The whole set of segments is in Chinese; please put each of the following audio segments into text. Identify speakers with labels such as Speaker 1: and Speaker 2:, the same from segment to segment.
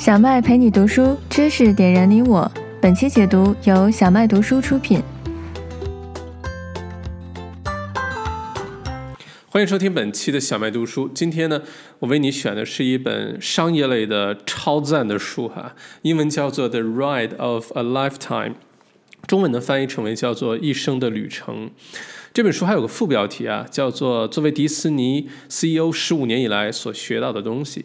Speaker 1: 小麦陪你读书，知识点燃你我。本期解读由小麦读书出品。
Speaker 2: 欢迎收听本期的小麦读书。今天呢，我为你选的是一本商业类的超赞的书哈，英文叫做《The Ride of a Lifetime》，中文的翻译成为叫做《一生的旅程》。这本书还有个副标题啊，叫做《作为迪士尼 CEO 十五年以来所学到的东西》。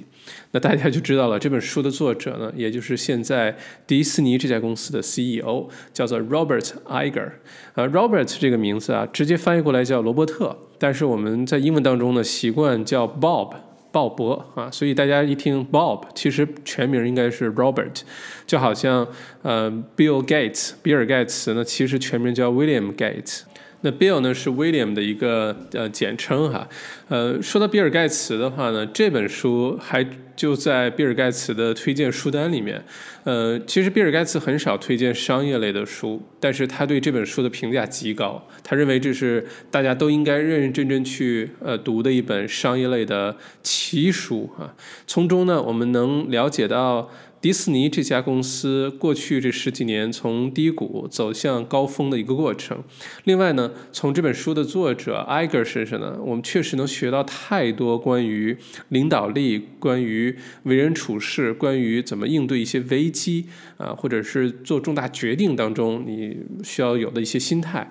Speaker 2: 那大家就知道了，这本书的作者呢，也就是现在迪士尼这家公司的 CEO，叫做 Robert Iger。啊，Robert 这个名字啊，直接翻译过来叫罗伯特，但是我们在英文当中呢，习惯叫 Bob，鲍勃啊，所以大家一听 Bob，其实全名应该是 Robert，就好像呃 Bill Gates，比尔盖茨呢，其实全名叫 William Gates。那 Bill 呢是 William 的一个呃简称哈，呃，说到比尔盖茨的话呢，这本书还就在比尔盖茨的推荐书单里面，呃，其实比尔盖茨很少推荐商业类的书，但是他对这本书的评价极高，他认为这是大家都应该认认真真去呃读的一本商业类的奇书啊，从中呢我们能了解到。迪士尼这家公司过去这十几年从低谷走向高峰的一个过程。另外呢，从这本书的作者艾格身上呢，我们确实能学到太多关于领导力、关于为人处事、关于怎么应对一些危机啊，或者是做重大决定当中你需要有的一些心态。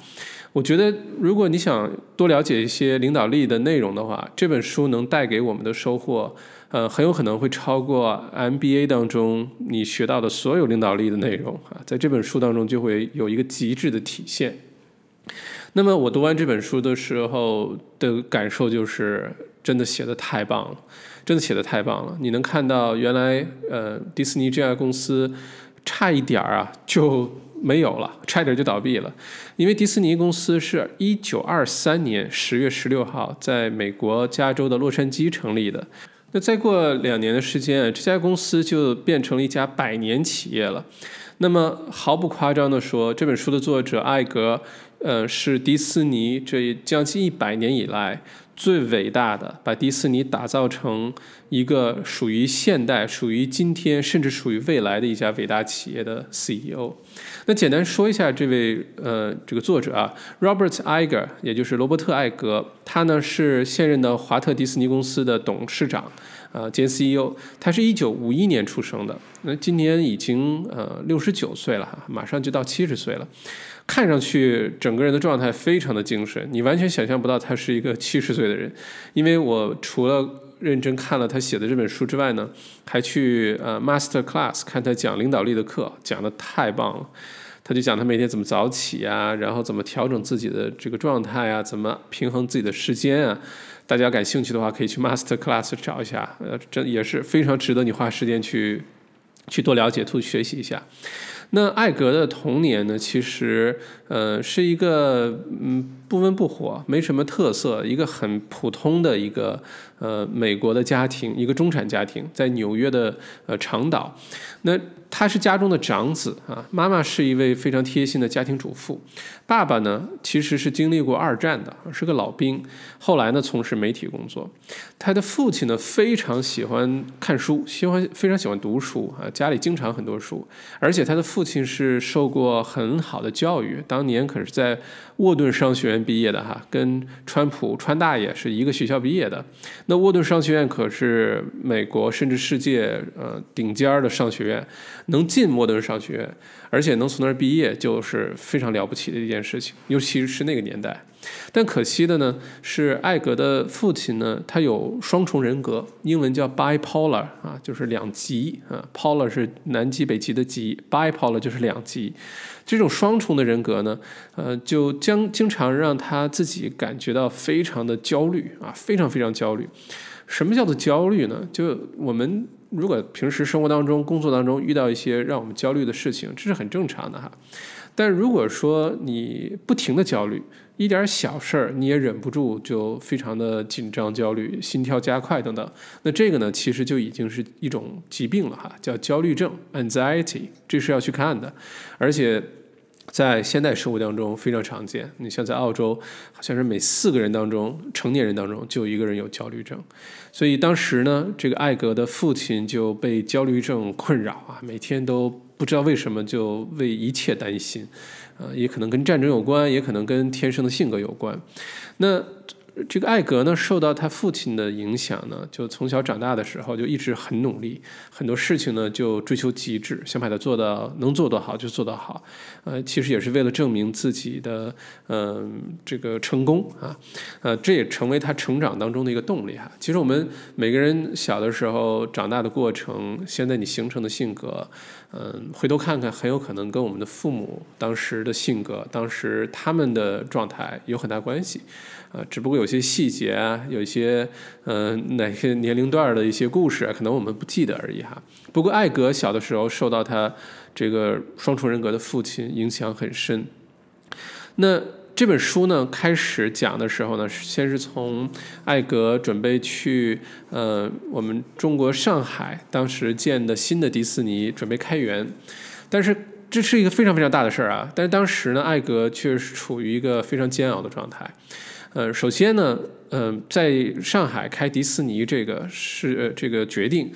Speaker 2: 我觉得，如果你想多了解一些领导力的内容的话，这本书能带给我们的收获。呃，很有可能会超过 MBA 当中你学到的所有领导力的内容啊，在这本书当中就会有一个极致的体现。那么我读完这本书的时候的感受就是，真的写的太棒了，真的写的太棒了。你能看到原来呃迪士尼这家公司差一点儿啊就没有了，差一点就倒闭了，因为迪士尼公司是一九二三年十月十六号在美国加州的洛杉矶成立的。那再过两年的时间，这家公司就变成了一家百年企业了。那么毫不夸张地说，这本书的作者艾格，呃，是迪士尼这将近一百年以来。最伟大的，把迪士尼打造成一个属于现代、属于今天，甚至属于未来的一家伟大企业的 CEO。那简单说一下这位呃这个作者啊，Robert Iger，也就是罗伯特·艾格，他呢是现任的华特迪士尼公司的董事长。呃，兼 CEO，他是一九五一年出生的，那今年已经呃六十九岁了哈，马上就到七十岁了，看上去整个人的状态非常的精神，你完全想象不到他是一个七十岁的人，因为我除了认真看了他写的这本书之外呢，还去呃 Master Class 看他讲领导力的课，讲的太棒了，他就讲他每天怎么早起啊，然后怎么调整自己的这个状态啊，怎么平衡自己的时间啊。大家感兴趣的话，可以去 Master Class 找一下，呃，这也是非常值得你花时间去去多了解、多学习一下。那艾格的童年呢，其实呃是一个嗯不温不火、没什么特色、一个很普通的一个呃美国的家庭，一个中产家庭，在纽约的呃长岛。那他是家中的长子啊，妈妈是一位非常贴心的家庭主妇，爸爸呢其实是经历过二战的，是个老兵，后来呢从事媒体工作。他的父亲呢非常喜欢看书，喜欢非常喜欢读书啊，家里经常很多书，而且他的父亲是受过很好的教育，当年可是在沃顿商学院毕业的哈，跟川普川大爷是一个学校毕业的。那沃顿商学院可是美国甚至世界呃顶尖儿的商学院。能进沃顿商学院，而且能从那儿毕业，就是非常了不起的一件事情，尤其是那个年代。但可惜的呢，是艾格的父亲呢，他有双重人格，英文叫 bipolar 啊，就是两极啊，polar 是南极北极的极，bipolar 就是两极。这种双重的人格呢，呃，就将经常让他自己感觉到非常的焦虑啊，非常非常焦虑。什么叫做焦虑呢？就我们。如果平时生活当中、工作当中遇到一些让我们焦虑的事情，这是很正常的哈。但如果说你不停的焦虑，一点小事儿你也忍不住就非常的紧张、焦虑、心跳加快等等，那这个呢，其实就已经是一种疾病了哈，叫焦虑症 （anxiety），这是要去看的。而且在现代生活当中非常常见。你像在澳洲，好像是每四个人当中，成年人当中就一个人有焦虑症。所以当时呢，这个艾格的父亲就被焦虑症困扰啊，每天都不知道为什么就为一切担心，啊，也可能跟战争有关，也可能跟天生的性格有关。那这个艾格呢，受到他父亲的影响呢，就从小长大的时候就一直很努力，很多事情呢就追求极致，想把它做到能做多好就做到好。呃，其实也是为了证明自己的嗯这个成功啊，呃，这也成为他成长当中的一个动力哈。其实我们每个人小的时候长大的过程，现在你形成的性格，嗯，回头看看，很有可能跟我们的父母当时的性格、当时他们的状态有很大关系。啊，只不过有些细节啊，有一些嗯哪些年龄段的一些故事啊，可能我们不记得而已哈。不过艾格小的时候受到他这个双重人格的父亲影响很深。那这本书呢，开始讲的时候呢，先是从艾格准备去呃我们中国上海当时建的新的迪士尼准备开园，但是。这是一个非常非常大的事儿啊！但是当时呢，艾格却是处于一个非常煎熬的状态。呃，首先呢，嗯，在上海开迪士尼这个是呃这个决定。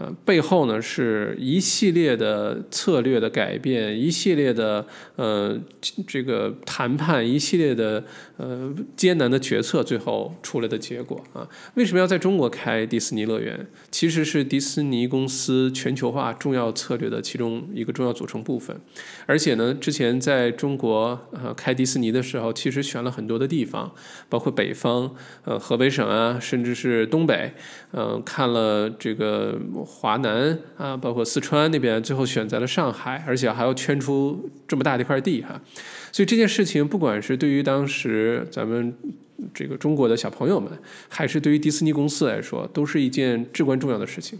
Speaker 2: 呃，背后呢是一系列的策略的改变，一系列的呃这个谈判，一系列的呃艰难的决策，最后出来的结果啊。为什么要在中国开迪士尼乐园？其实是迪士尼公司全球化重要策略的其中一个重要组成部分。而且呢，之前在中国呃开迪士尼的时候，其实选了很多的地方，包括北方呃河北省啊，甚至是东北，嗯，看了这个。华南啊，包括四川那边，最后选择了上海，而且还要圈出这么大的一块地哈。所以这件事情，不管是对于当时咱们这个中国的小朋友们，还是对于迪士尼公司来说，都是一件至关重要的事情。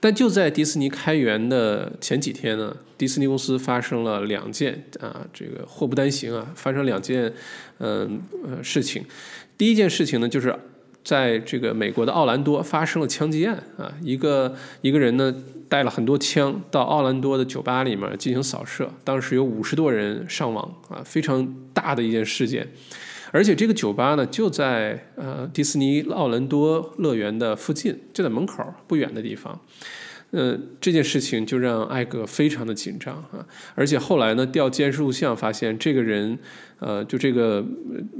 Speaker 2: 但就在迪士尼开园的前几天呢，迪士尼公司发生了两件啊，这个祸不单行啊，发生两件嗯呃事情。第一件事情呢，就是。在这个美国的奥兰多发生了枪击案啊，一个一个人呢带了很多枪到奥兰多的酒吧里面进行扫射，当时有五十多人伤亡啊，非常大的一件事件，而且这个酒吧呢就在呃迪士尼奥兰多乐园的附近，就在门口不远的地方。嗯，这件事情就让艾格非常的紧张啊，而且后来呢，调监视录像发现，这个人，呃，就这个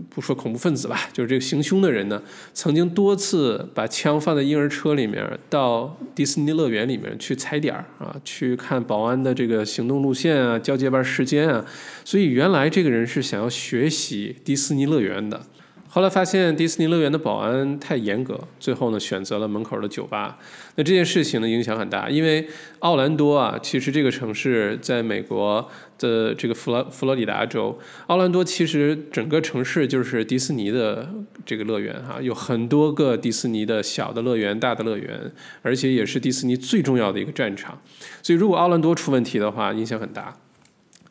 Speaker 2: 不说恐怖分子吧，就是这个行凶的人呢，曾经多次把枪放在婴儿车里面，到迪士尼乐园里面去踩点儿啊，去看保安的这个行动路线啊，交接班时间啊，所以原来这个人是想要学习迪士尼乐园的。后来发现迪士尼乐园的保安太严格，最后呢选择了门口的酒吧。那这件事情呢影响很大，因为奥兰多啊，其实这个城市在美国的这个佛罗佛罗里达州，奥兰多其实整个城市就是迪士尼的这个乐园哈，有很多个迪士尼的小的乐园、大的乐园，而且也是迪士尼最重要的一个战场。所以如果奥兰多出问题的话，影响很大。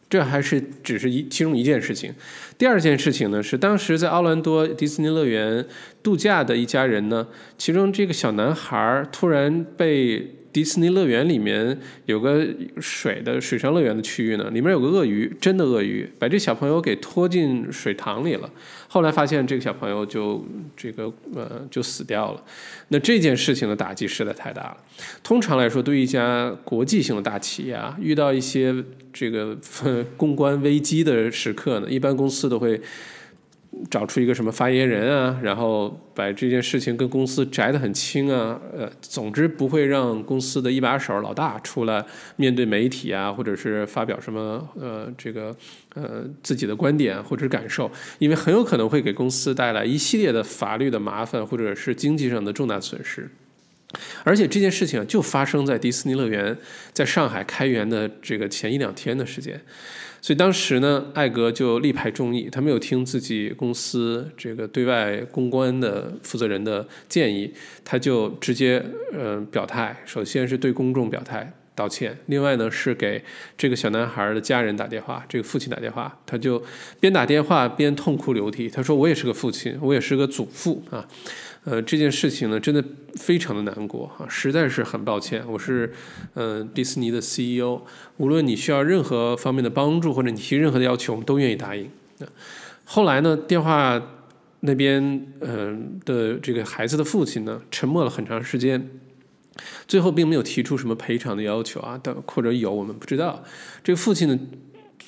Speaker 2: 这还是只是一其中一件事情，第二件事情呢是当时在奥兰多迪士尼乐园度假的一家人呢，其中这个小男孩突然被。迪士尼乐园里面有个水的水上乐园的区域呢，里面有个鳄鱼，真的鳄鱼，把这小朋友给拖进水塘里了。后来发现这个小朋友就这个呃就死掉了。那这件事情的打击实在太大了。通常来说，对一家国际性的大企业啊，遇到一些这个公关危机的时刻呢，一般公司都会。找出一个什么发言人啊，然后把这件事情跟公司摘得很清啊，呃，总之不会让公司的一把手老大出来面对媒体啊，或者是发表什么呃这个呃自己的观点或者感受，因为很有可能会给公司带来一系列的法律的麻烦或者是经济上的重大损失。而且这件事情就发生在迪士尼乐园在上海开园的这个前一两天的时间。所以当时呢，艾格就力排众议，他没有听自己公司这个对外公关的负责人的建议，他就直接呃表态，首先是对公众表态，道歉，另外呢是给这个小男孩的家人打电话，这个父亲打电话，他就边打电话边痛哭流涕。他说：“我也是个父亲，我也是个祖父啊，呃，这件事情呢真的非常的难过啊，实在是很抱歉。我是嗯迪士尼的 CEO，无论你需要任何方面的帮助或者你提任何的要求，我们都愿意答应。”后来呢，电话。那边，嗯的这个孩子的父亲呢，沉默了很长时间，最后并没有提出什么赔偿的要求啊，但或者有我们不知道。这个父亲呢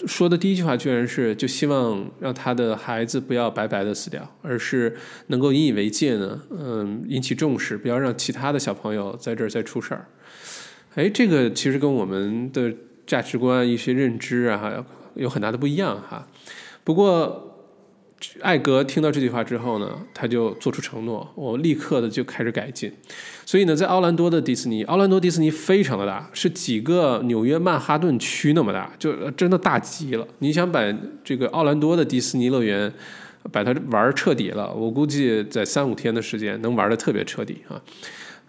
Speaker 2: 说的第一句话居然是，就希望让他的孩子不要白白的死掉，而是能够引以为戒呢，嗯，引起重视，不要让其他的小朋友在这儿再出事儿。哎，这个其实跟我们的价值观、一些认知啊，有很大的不一样哈。不过。艾格听到这句话之后呢，他就做出承诺，我立刻的就开始改进。所以呢，在奥兰多的迪士尼，奥兰多迪士尼非常的大，是几个纽约曼哈顿区那么大，就真的大极了。你想把这个奥兰多的迪士尼乐园把它玩彻底了，我估计在三五天的时间能玩的特别彻底啊。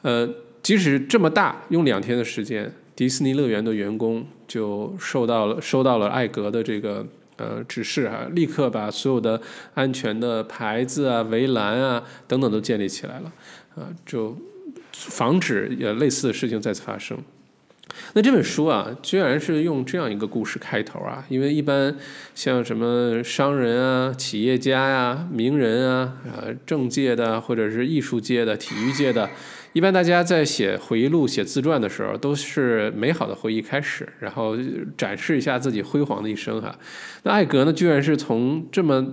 Speaker 2: 呃，即使这么大，用两天的时间，迪士尼乐园的员工就受到了收到了艾格的这个。呃，指示啊，立刻把所有的安全的牌子啊、围栏啊等等都建立起来了，啊，就防止也类似的事情再次发生。那这本书啊，居然是用这样一个故事开头啊，因为一般像什么商人啊、企业家呀、名人啊、呃政界的或者是艺术界的、体育界的。一般大家在写回忆录、写自传的时候，都是美好的回忆开始，然后展示一下自己辉煌的一生哈。那艾格呢，居然是从这么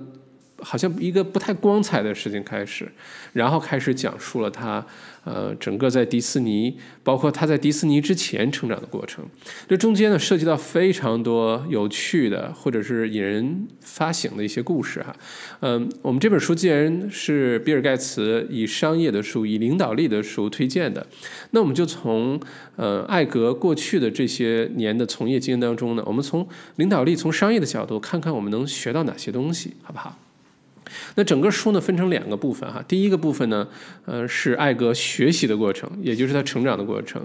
Speaker 2: 好像一个不太光彩的事情开始，然后开始讲述了他。呃，整个在迪士尼，包括他在迪士尼之前成长的过程，这中间呢涉及到非常多有趣的或者是引人发醒的一些故事哈。嗯，我们这本书既然是比尔盖茨以商业的书、以领导力的书推荐的，那我们就从呃艾格过去的这些年的从业经验当中呢，我们从领导力、从商业的角度看看我们能学到哪些东西，好不好？那整个书呢分成两个部分哈，第一个部分呢，呃是艾格学习的过程，也就是他成长的过程，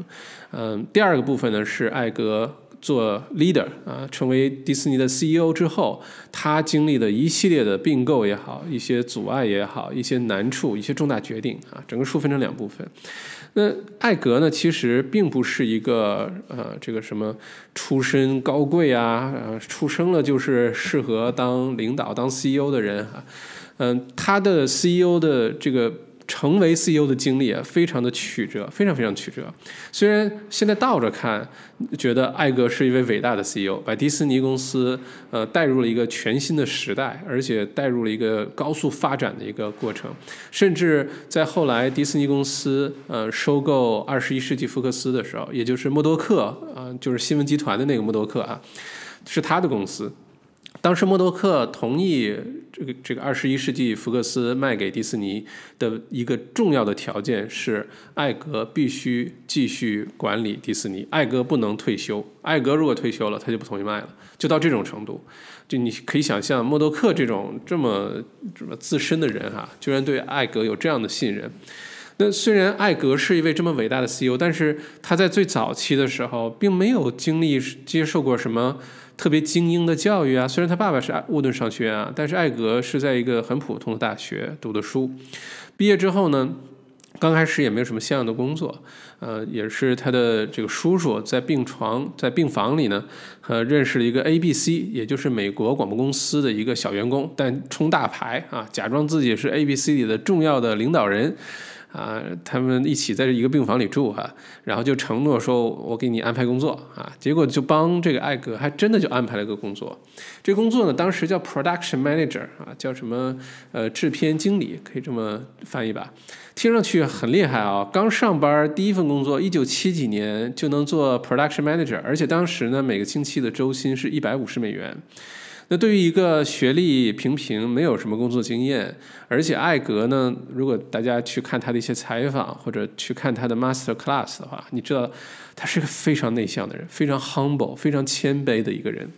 Speaker 2: 嗯，第二个部分呢是艾格做 leader 啊，成为迪士尼的 CEO 之后，他经历的一系列的并购也好，一些阻碍也好，一些难处，一些重大决定啊，整个书分成两部分。那艾格呢，其实并不是一个呃这个什么出身高贵啊，呃出生了就是适合当领导当 CEO 的人啊。嗯，他的 CEO 的这个成为 CEO 的经历啊，非常的曲折，非常非常曲折。虽然现在倒着看，觉得艾格是一位伟大的 CEO，把迪士尼公司呃带入了一个全新的时代，而且带入了一个高速发展的一个过程。甚至在后来迪士尼公司呃收购二十一世纪福克斯的时候，也就是默多克啊，就是新闻集团的那个默多克啊，是他的公司。当时默多克同意这个这个二十一世纪福克斯卖给迪士尼的一个重要的条件是，艾格必须继续管理迪士尼，艾格不能退休。艾格如果退休了，他就不同意卖了，就到这种程度。就你可以想象，默多克这种这么这么自身的人哈，居然对艾格有这样的信任。那虽然艾格是一位这么伟大的 CEO，但是他在最早期的时候并没有经历接受过什么。特别精英的教育啊，虽然他爸爸是沃顿商学院啊，但是艾格是在一个很普通的大学读的书。毕业之后呢，刚开始也没有什么像样的工作，呃，也是他的这个叔叔在病床在病房里呢，呃，认识了一个 ABC，也就是美国广播公司的一个小员工，但充大牌啊，假装自己是 ABC 里的重要的领导人。啊，他们一起在一个病房里住哈，然后就承诺说，我给你安排工作啊，结果就帮这个艾格还真的就安排了个工作，这工作呢当时叫 production manager 啊，叫什么呃制片经理，可以这么翻译吧，听上去很厉害啊，刚上班第一份工作，一九七几年就能做 production manager，而且当时呢每个星期的周薪是一百五十美元。那对于一个学历平平、没有什么工作经验，而且艾格呢，如果大家去看他的一些采访或者去看他的 master class 的话，你知道他是个非常内向的人，非常 humble、非常谦卑的一个人。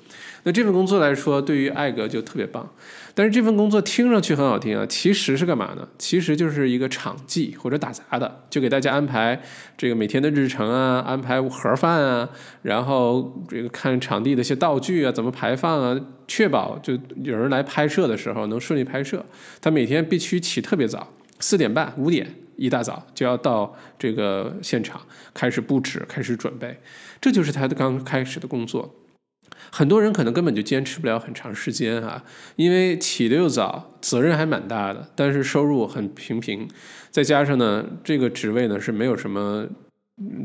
Speaker 2: 那这份工作来说，对于艾格就特别棒。但是这份工作听上去很好听啊，其实是干嘛呢？其实就是一个场记或者打杂的，就给大家安排这个每天的日程啊，安排盒饭啊，然后这个看场地的一些道具啊，怎么排放啊，确保就有人来拍摄的时候能顺利拍摄。他每天必须起特别早，四点半、五点一大早就要到这个现场开始布置、开始准备，这就是他的刚开始的工作。很多人可能根本就坚持不了很长时间啊，因为起得又早，责任还蛮大的，但是收入很平平，再加上呢，这个职位呢是没有什么，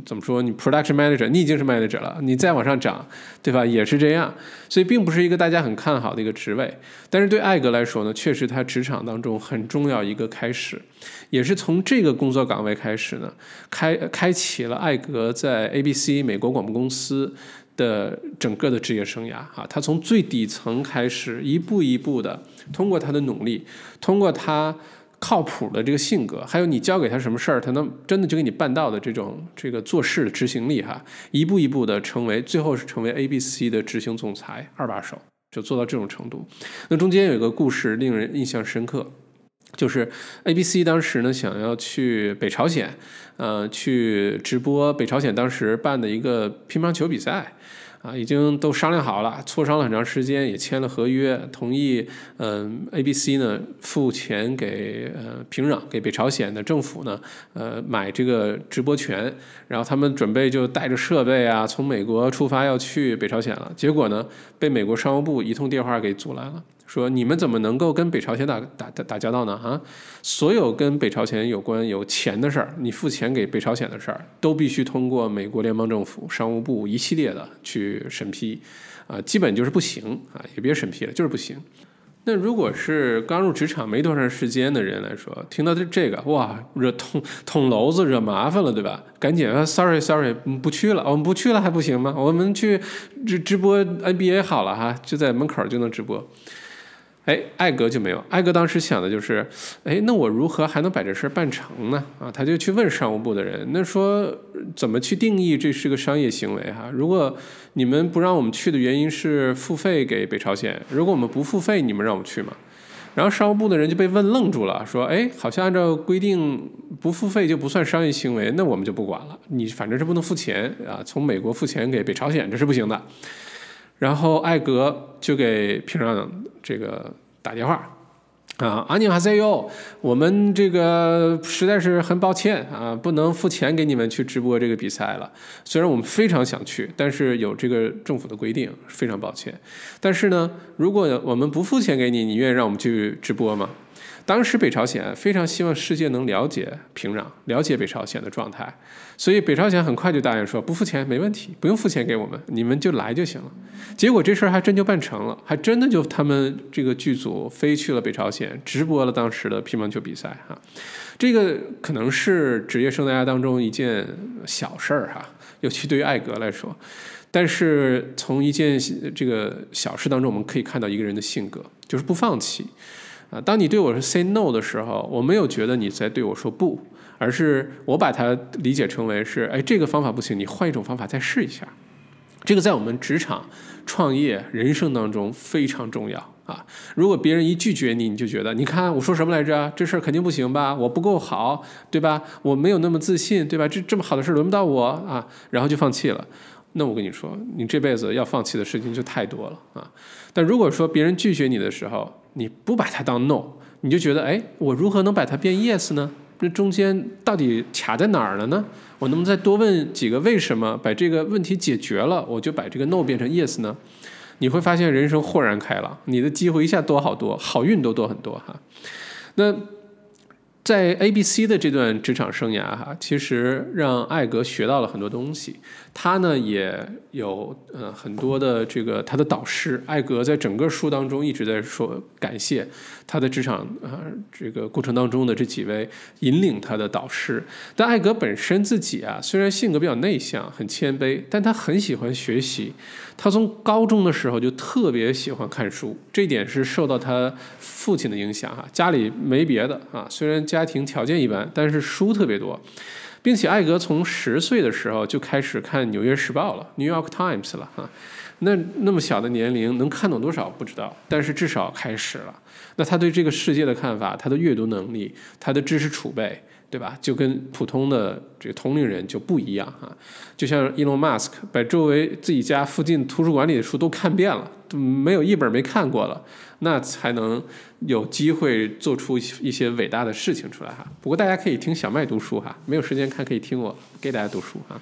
Speaker 2: 怎么说？你 production manager，你已经是 manager 了，你再往上涨，对吧？也是这样，所以并不是一个大家很看好的一个职位。但是对艾格来说呢，确实他职场当中很重要一个开始，也是从这个工作岗位开始呢，开开启了艾格在 ABC 美国广播公司。的整个的职业生涯啊，他从最底层开始，一步一步的，通过他的努力，通过他靠谱的这个性格，还有你交给他什么事儿，他能真的就给你办到的这种这个做事的执行力哈，一步一步的成为，最后是成为 ABC 的执行总裁二把手，就做到这种程度。那中间有一个故事令人印象深刻，就是 ABC 当时呢想要去北朝鲜，呃，去直播北朝鲜当时办的一个乒乓球比赛。啊，已经都商量好了，磋商了很长时间，也签了合约，同意，嗯，ABC 呢付钱给呃平壤，给北朝鲜的政府呢，呃买这个直播权，然后他们准备就带着设备啊，从美国出发要去北朝鲜了，结果呢被美国商务部一通电话给阻拦了。说你们怎么能够跟北朝鲜打打打打交道呢？啊，所有跟北朝鲜有关有钱的事儿，你付钱给北朝鲜的事儿，都必须通过美国联邦政府商务部一系列的去审批，啊，基本就是不行啊，也别审批了，就是不行。那如果是刚入职场没多长时间的人来说，听到这这个，哇，惹捅捅娄子，惹麻烦了，对吧？赶紧啊，sorry sorry，不去了，我们不去了还不行吗？我们去直直播 NBA 好了哈，就在门口就能直播。哎，艾格就没有。艾格当时想的就是，哎，那我如何还能把这事儿办成呢？啊，他就去问商务部的人，那说怎么去定义这是个商业行为？哈，如果你们不让我们去的原因是付费给北朝鲜，如果我们不付费，你们让我们去吗？然后商务部的人就被问愣住了，说，哎，好像按照规定不付费就不算商业行为，那我们就不管了。你反正是不能付钱啊，从美国付钱给北朝鲜这是不行的。然后艾格就给平壤这个打电话，啊，阿尼哈塞哟，我们这个实在是很抱歉啊，不能付钱给你们去直播这个比赛了。虽然我们非常想去，但是有这个政府的规定，非常抱歉。但是呢，如果我们不付钱给你，你愿意让我们去直播吗？当时北朝鲜非常希望世界能了解平壤，了解北朝鲜的状态，所以北朝鲜很快就答应说不付钱没问题，不用付钱给我们，你们就来就行了。结果这事儿还真就办成了，还真的就他们这个剧组飞去了北朝鲜，直播了当时的乒乓球比赛哈。这个可能是职业生涯当中一件小事儿哈，尤其对于艾格来说。但是从一件这个小事当中，我们可以看到一个人的性格，就是不放弃。啊，当你对我是 say no 的时候，我没有觉得你在对我说不，而是我把它理解成为是，哎，这个方法不行，你换一种方法再试一下。这个在我们职场、创业、人生当中非常重要啊。如果别人一拒绝你，你就觉得，你看我说什么来着？这事儿肯定不行吧？我不够好，对吧？我没有那么自信，对吧？这这么好的事轮不到我啊，然后就放弃了。那我跟你说，你这辈子要放弃的事情就太多了啊。但如果说别人拒绝你的时候，你不把它当 no，你就觉得哎，我如何能把它变 yes 呢？那中间到底卡在哪儿了呢？我能不能再多问几个为什么，把这个问题解决了，我就把这个 no 变成 yes 呢？你会发现人生豁然开朗，你的机会一下多好多，好运都多很多哈。那。在 ABC 的这段职场生涯哈，其实让艾格学到了很多东西。他呢也有呃很多的这个他的导师，艾格在整个书当中一直在说感谢他的职场啊这个过程当中的这几位引领他的导师。但艾格本身自己啊，虽然性格比较内向、很谦卑，但他很喜欢学习。他从高中的时候就特别喜欢看书，这点是受到他父亲的影响哈。家里没别的啊，虽然家庭条件一般，但是书特别多。并且艾格从十岁的时候就开始看《纽约时报》了，《New York Times》了哈。那那么小的年龄能看懂多少不知道，但是至少开始了。那他对这个世界的看法，他的阅读能力，他的知识储备。对吧？就跟普通的这个同龄人就不一样啊！就像 Elon Musk 把周围自己家附近图书馆里的书都看遍了，都没有一本没看过了，那才能有机会做出一些伟大的事情出来哈。不过大家可以听小麦读书哈，没有时间看可以听我给大家读书哈。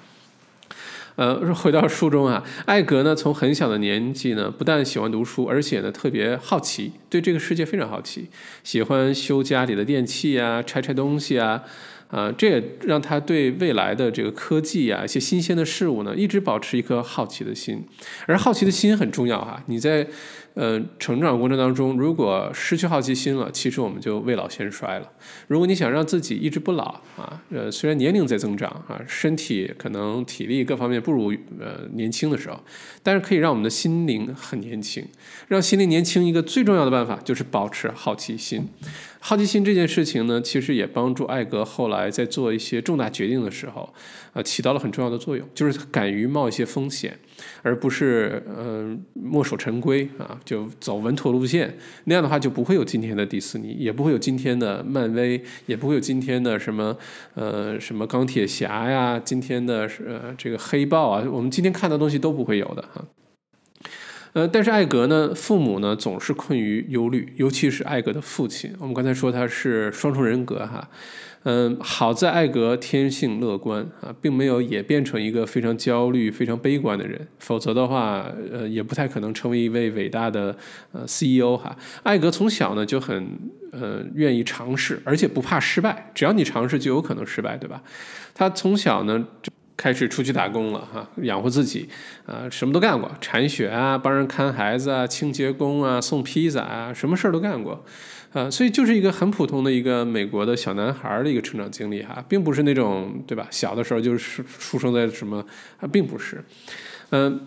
Speaker 2: 呃，回到书中啊，艾格呢从很小的年纪呢，不但喜欢读书，而且呢特别好奇，对这个世界非常好奇，喜欢修家里的电器啊，拆拆东西啊，啊，这也让他对未来的这个科技啊，一些新鲜的事物呢，一直保持一颗好奇的心。而好奇的心很重要哈，你在。呃，成长过程当中，如果失去好奇心了，其实我们就未老先衰了。如果你想让自己一直不老啊，呃，虽然年龄在增长啊，身体可能体力各方面不如呃年轻的时候，但是可以让我们的心灵很年轻。让心灵年轻一个最重要的办法就是保持好奇心。好奇心这件事情呢，其实也帮助艾格后来在做一些重大决定的时候，呃，起到了很重要的作用，就是敢于冒一些风险，而不是嗯墨守成规啊，就走稳妥路线。那样的话就不会有今天的迪士尼，也不会有今天的漫威，也不会有今天的什么呃什么钢铁侠呀，今天的呃这个黑豹啊，我们今天看的东西都不会有的哈。呃，但是艾格呢，父母呢总是困于忧虑，尤其是艾格的父亲。我们刚才说他是双重人格哈，嗯，好在艾格天性乐观啊，并没有也变成一个非常焦虑、非常悲观的人，否则的话，呃，也不太可能成为一位伟大的呃 CEO 哈。艾格从小呢就很呃愿意尝试，而且不怕失败，只要你尝试就有可能失败，对吧？他从小呢就。开始出去打工了哈，养活自己，啊，什么都干过，铲雪啊，帮人看孩子啊，清洁工啊，送披萨啊，什么事儿都干过，啊，所以就是一个很普通的一个美国的小男孩的一个成长经历哈，并不是那种对吧？小的时候就是出生在什么啊，并不是，嗯。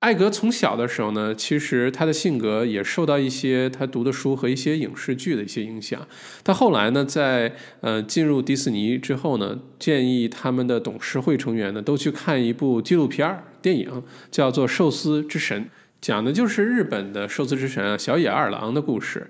Speaker 2: 艾格从小的时候呢，其实他的性格也受到一些他读的书和一些影视剧的一些影响。他后来呢，在呃进入迪士尼之后呢，建议他们的董事会成员呢都去看一部纪录片儿电影，叫做《寿司之神》，讲的就是日本的寿司之神啊小野二郎的故事。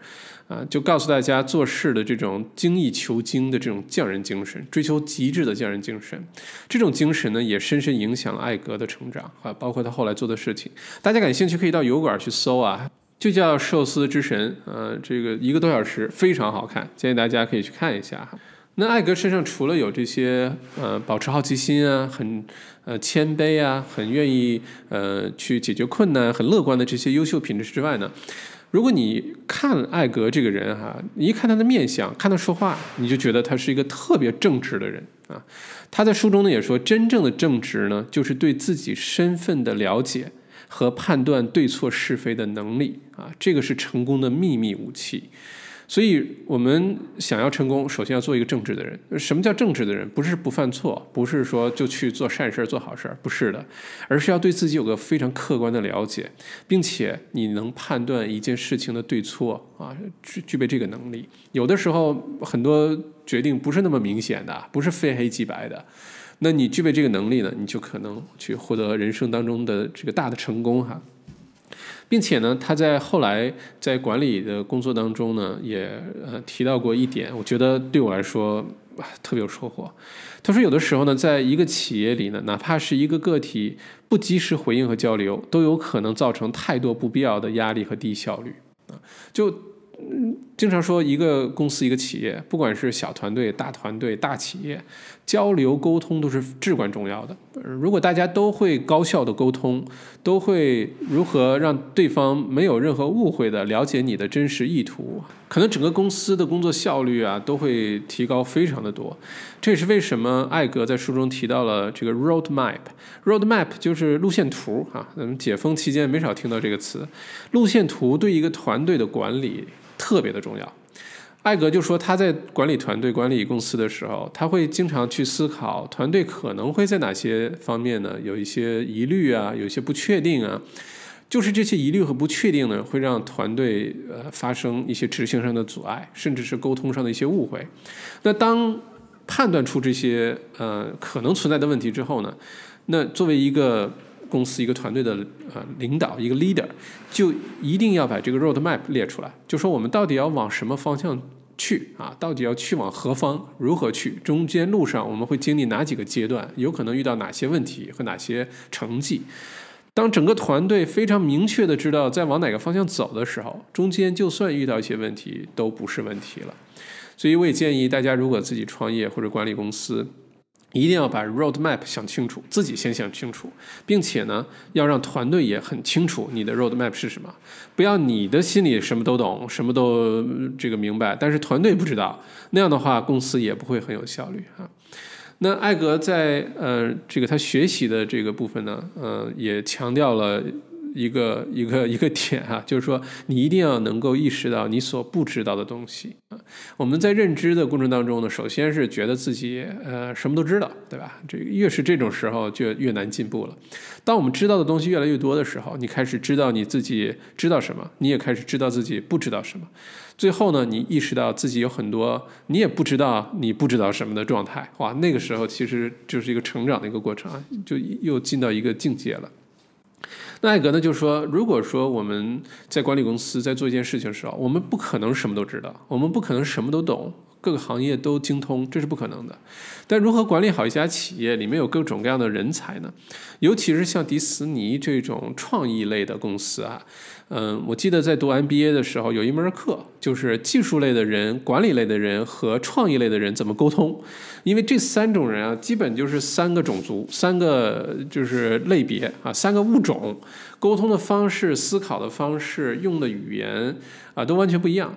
Speaker 2: 啊，就告诉大家做事的这种精益求精的这种匠人精神，追求极致的匠人精神，这种精神呢，也深深影响了艾格的成长啊，包括他后来做的事情。大家感兴趣可以到油管去搜啊，就叫《寿司之神》，呃，这个一个多小时非常好看，建议大家可以去看一下。那艾格身上除了有这些呃保持好奇心啊，很呃谦卑啊，很愿意呃去解决困难，很乐观的这些优秀品质之外呢？如果你看艾格这个人哈，你一看他的面相，看他说话，你就觉得他是一个特别正直的人啊。他在书中呢也说，真正的正直呢，就是对自己身份的了解和判断对错是非的能力啊，这个是成功的秘密武器。所以，我们想要成功，首先要做一个正直的人。什么叫正直的人？不是不犯错，不是说就去做善事、做好事，不是的，而是要对自己有个非常客观的了解，并且你能判断一件事情的对错啊，具具备这个能力。有的时候，很多决定不是那么明显的，不是非黑即白的。那你具备这个能力呢，你就可能去获得人生当中的这个大的成功哈。并且呢，他在后来在管理的工作当中呢，也呃提到过一点，我觉得对我来说特别有收获。他说，有的时候呢，在一个企业里呢，哪怕是一个个体不及时回应和交流，都有可能造成太多不必要的压力和低效率啊，就。嗯，经常说一个公司、一个企业，不管是小团队、大团队、大企业，交流沟通都是至关重要的。如果大家都会高效的沟通，都会如何让对方没有任何误会的了解你的真实意图，可能整个公司的工作效率啊都会提高非常的多。这也是为什么艾格在书中提到了这个 road map。road map 就是路线图啊。咱们解封期间没少听到这个词。路线图对一个团队的管理。特别的重要，艾格就说他在管理团队、管理公司的时候，他会经常去思考团队可能会在哪些方面呢有一些疑虑啊，有一些不确定啊，就是这些疑虑和不确定呢，会让团队呃发生一些执行上的阻碍，甚至是沟通上的一些误会。那当判断出这些呃可能存在的问题之后呢，那作为一个公司一个团队的呃领导一个 leader，就一定要把这个 road map 列出来，就说我们到底要往什么方向去啊？到底要去往何方？如何去？中间路上我们会经历哪几个阶段？有可能遇到哪些问题和哪些成绩？当整个团队非常明确的知道在往哪个方向走的时候，中间就算遇到一些问题都不是问题了。所以我也建议大家，如果自己创业或者管理公司，一定要把 road map 想清楚，自己先想清楚，并且呢，要让团队也很清楚你的 road map 是什么。不要你的心里什么都懂，什么都这个明白，但是团队不知道，那样的话公司也不会很有效率啊。那艾格在呃这个他学习的这个部分呢，呃也强调了一个一个一个点啊，就是说你一定要能够意识到你所不知道的东西。我们在认知的过程当中呢，首先是觉得自己呃什么都知道，对吧？这越是这种时候就越难进步了。当我们知道的东西越来越多的时候，你开始知道你自己知道什么，你也开始知道自己不知道什么。最后呢，你意识到自己有很多你也不知道你不知道什么的状态，哇，那个时候其实就是一个成长的一个过程啊，就又进到一个境界了。那艾格呢就说，如果说我们在管理公司在做一件事情的时候，我们不可能什么都知道，我们不可能什么都懂。各个行业都精通，这是不可能的。但如何管理好一家企业，里面有各种各样的人才呢？尤其是像迪士尼这种创意类的公司啊，嗯，我记得在读 MBA 的时候，有一门课就是技术类的人、管理类的人和创意类的人怎么沟通。因为这三种人啊，基本就是三个种族、三个就是类别啊、三个物种，沟通的方式、思考的方式、用的语言啊，都完全不一样。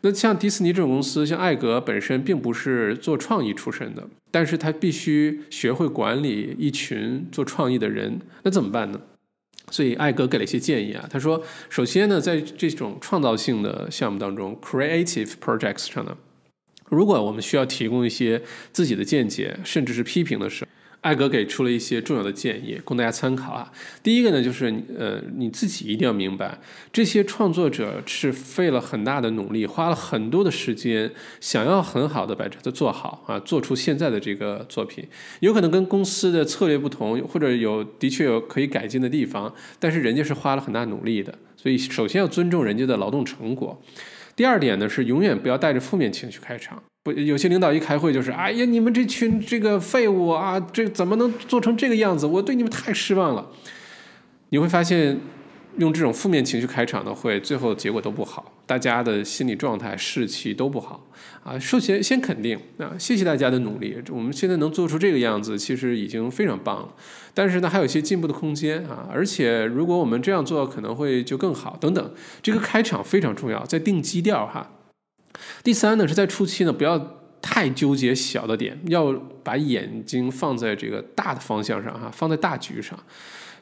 Speaker 2: 那像迪士尼这种公司，像艾格本身并不是做创意出身的，但是他必须学会管理一群做创意的人，那怎么办呢？所以艾格给了一些建议啊，他说，首先呢，在这种创造性的项目当中，creative projects 上呢，如果我们需要提供一些自己的见解，甚至是批评的时候。艾格给出了一些重要的建议，供大家参考啊。第一个呢，就是呃，你自己一定要明白，这些创作者是费了很大的努力，花了很多的时间，想要很好的把这个做好啊，做出现在的这个作品。有可能跟公司的策略不同，或者有的确有可以改进的地方，但是人家是花了很大努力的，所以首先要尊重人家的劳动成果。第二点呢，是永远不要带着负面情绪开场。不，有些领导一开会就是，哎呀，你们这群这个废物啊，这怎么能做成这个样子？我对你们太失望了。你会发现，用这种负面情绪开场的会，最后结果都不好，大家的心理状态士气都不好啊。首先先肯定啊，谢谢大家的努力，我们现在能做出这个样子，其实已经非常棒了。但是呢，还有一些进步的空间啊。而且如果我们这样做，可能会就更好。等等，这个开场非常重要，在定基调哈。第三呢，是在初期呢，不要太纠结小的点，要把眼睛放在这个大的方向上哈，放在大局上。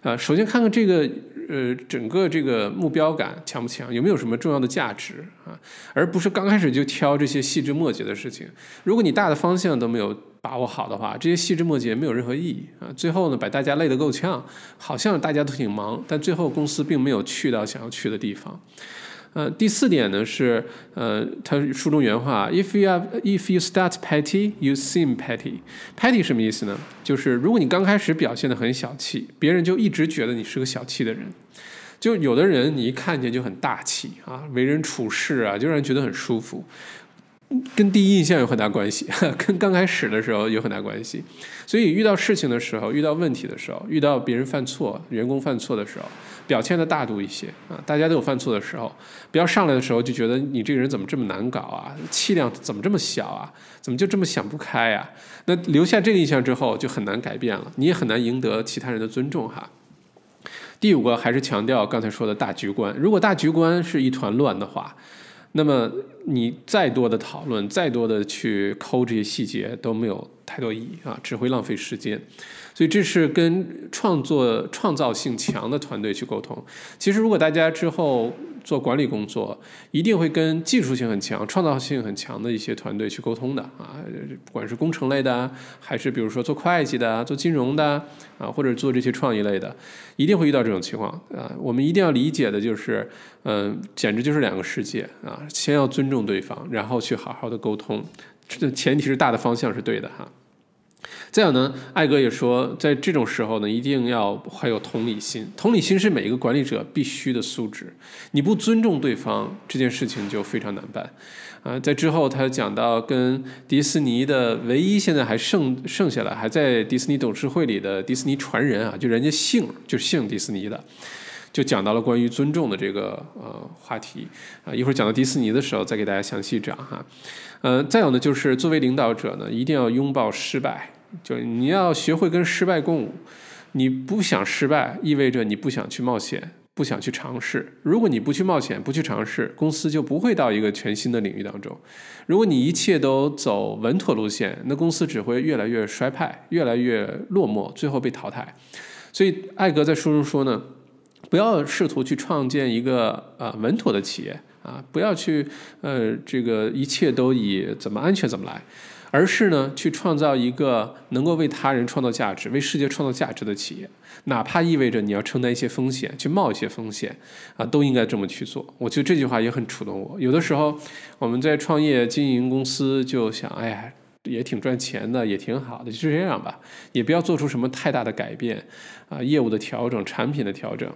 Speaker 2: 啊，首先看看这个呃整个这个目标感强不强，有没有什么重要的价值啊，而不是刚开始就挑这些细枝末节的事情。如果你大的方向都没有把握好的话，这些细枝末节没有任何意义啊。最后呢，把大家累得够呛，好像大家都挺忙，但最后公司并没有去到想要去的地方。呃，第四点呢是，呃，他书中原话：If you have, if you start petty, you seem petty. Petty 什么意思呢？就是如果你刚开始表现的很小气，别人就一直觉得你是个小气的人。就有的人你一看见就很大气啊，为人处事啊，就让人觉得很舒服。跟第一印象有很大关系，跟刚开始的时候有很大关系。所以遇到事情的时候，遇到问题的时候，遇到别人犯错、员工犯错的时候，表现的大度一些啊。大家都有犯错的时候，不要上来的时候就觉得你这个人怎么这么难搞啊，气量怎么这么小啊，怎么就这么想不开啊？那留下这个印象之后，就很难改变了，你也很难赢得其他人的尊重哈。第五个还是强调刚才说的大局观，如果大局观是一团乱的话。那么你再多的讨论，再多的去抠这些细节都没有太多意义啊，只会浪费时间。所以这是跟创作创造性强的团队去沟通。其实如果大家之后。做管理工作一定会跟技术性很强、创造性很强的一些团队去沟通的啊，不管是工程类的，还是比如说做会计的、做金融的啊，或者做这些创意类的，一定会遇到这种情况啊。我们一定要理解的就是，嗯，简直就是两个世界啊。先要尊重对方，然后去好好的沟通，这前提是大的方向是对的哈。再有呢，艾格也说，在这种时候呢，一定要怀有同理心。同理心是每一个管理者必须的素质。你不尊重对方，这件事情就非常难办。啊，在之后他讲到跟迪士尼的唯一现在还剩剩下来还在迪士尼董事会里的迪士尼传人啊，就人家姓就姓迪士尼的，就讲到了关于尊重的这个呃话题啊。一会儿讲到迪士尼的时候再给大家详细讲哈。呃，再有呢，就是作为领导者呢，一定要拥抱失败。就是你要学会跟失败共舞，你不想失败，意味着你不想去冒险，不想去尝试。如果你不去冒险，不去尝试，公司就不会到一个全新的领域当中。如果你一切都走稳妥路线，那公司只会越来越衰败，越来越落寞，最后被淘汰。所以艾格在书中说呢，不要试图去创建一个啊稳妥的企业啊，不要去呃这个一切都以怎么安全怎么来。而是呢，去创造一个能够为他人创造价值、为世界创造价值的企业，哪怕意味着你要承担一些风险，去冒一些风险，啊，都应该这么去做。我觉得这句话也很触动我。有的时候我们在创业经营公司，就想，哎呀。也挺赚钱的，也挺好的，就是这样吧，也不要做出什么太大的改变，啊，业务的调整、产品的调整，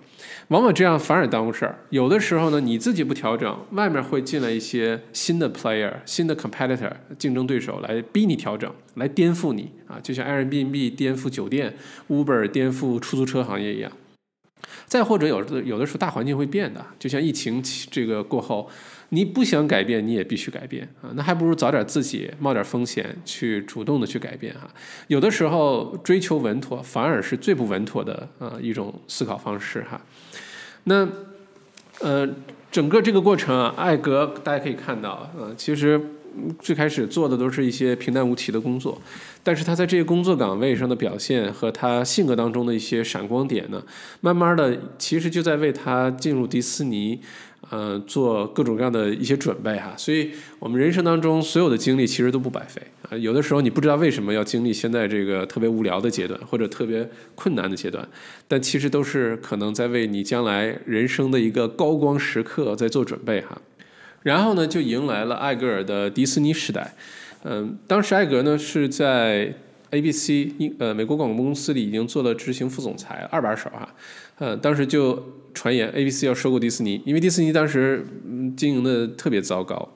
Speaker 2: 往往这样反而耽误事儿。有的时候呢，你自己不调整，外面会进来一些新的 player、新的 competitor 竞争对手来逼你调整，来颠覆你啊，就像 Airbnb 颠覆酒店、Uber 颠覆出租车行业一样。再或者有的有的时候大环境会变的，就像疫情这个过后。你不想改变，你也必须改变啊！那还不如早点自己冒点风险，去主动的去改变哈。有的时候追求稳妥，反而是最不稳妥的啊一种思考方式哈。那呃，整个这个过程啊，艾格大家可以看到啊，其实最开始做的都是一些平淡无奇的工作，但是他在这些工作岗位上的表现和他性格当中的一些闪光点呢，慢慢的其实就在为他进入迪士尼。呃，做各种各样的一些准备哈，所以我们人生当中所有的经历其实都不白费啊。有的时候你不知道为什么要经历现在这个特别无聊的阶段，或者特别困难的阶段，但其实都是可能在为你将来人生的一个高光时刻在做准备哈。然后呢，就迎来了艾格尔的迪士尼时代。嗯，当时艾格呢是在 ABC 英呃美国广播公司里已经做了执行副总裁二把手哈。呃，当时就传言 ABC 要收购迪士尼，因为迪士尼当时经营的特别糟糕，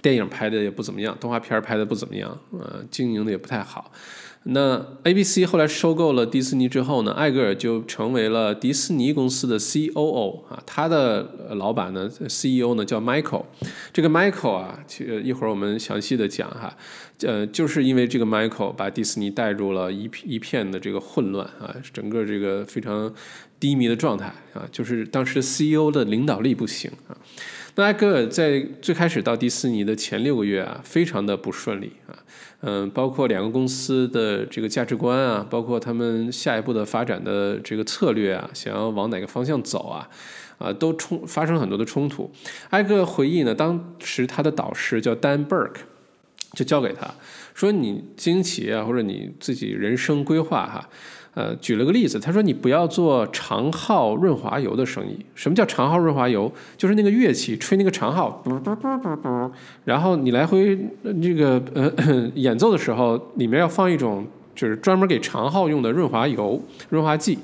Speaker 2: 电影拍的也不怎么样，动画片拍的不怎么样，呃，经营的也不太好。那 ABC 后来收购了迪士尼之后呢，艾格尔就成为了迪士尼公司的 COO 啊，他的老板呢，CEO 呢叫 Michael，这个 Michael 啊，其实一会儿我们详细的讲哈，呃，就是因为这个 Michael 把迪士尼带入了一一片的这个混乱啊，整个这个非常低迷的状态啊，就是当时 CEO 的领导力不行啊。那艾格尔在最开始到迪士尼的前六个月啊，非常的不顺利啊，嗯，包括两个公司的这个价值观啊，包括他们下一步的发展的这个策略啊，想要往哪个方向走啊，啊，都冲发生很多的冲突。艾格尔回忆呢，当时他的导师叫 Dan Burke，就交给他说：“你经营企业啊，或者你自己人生规划哈。”呃，举了个例子，他说你不要做长号润滑油的生意。什么叫长号润滑油？就是那个乐器吹那个长号，然后你来回这个呃演奏的时候，里面要放一种就是专门给长号用的润滑油、润滑剂。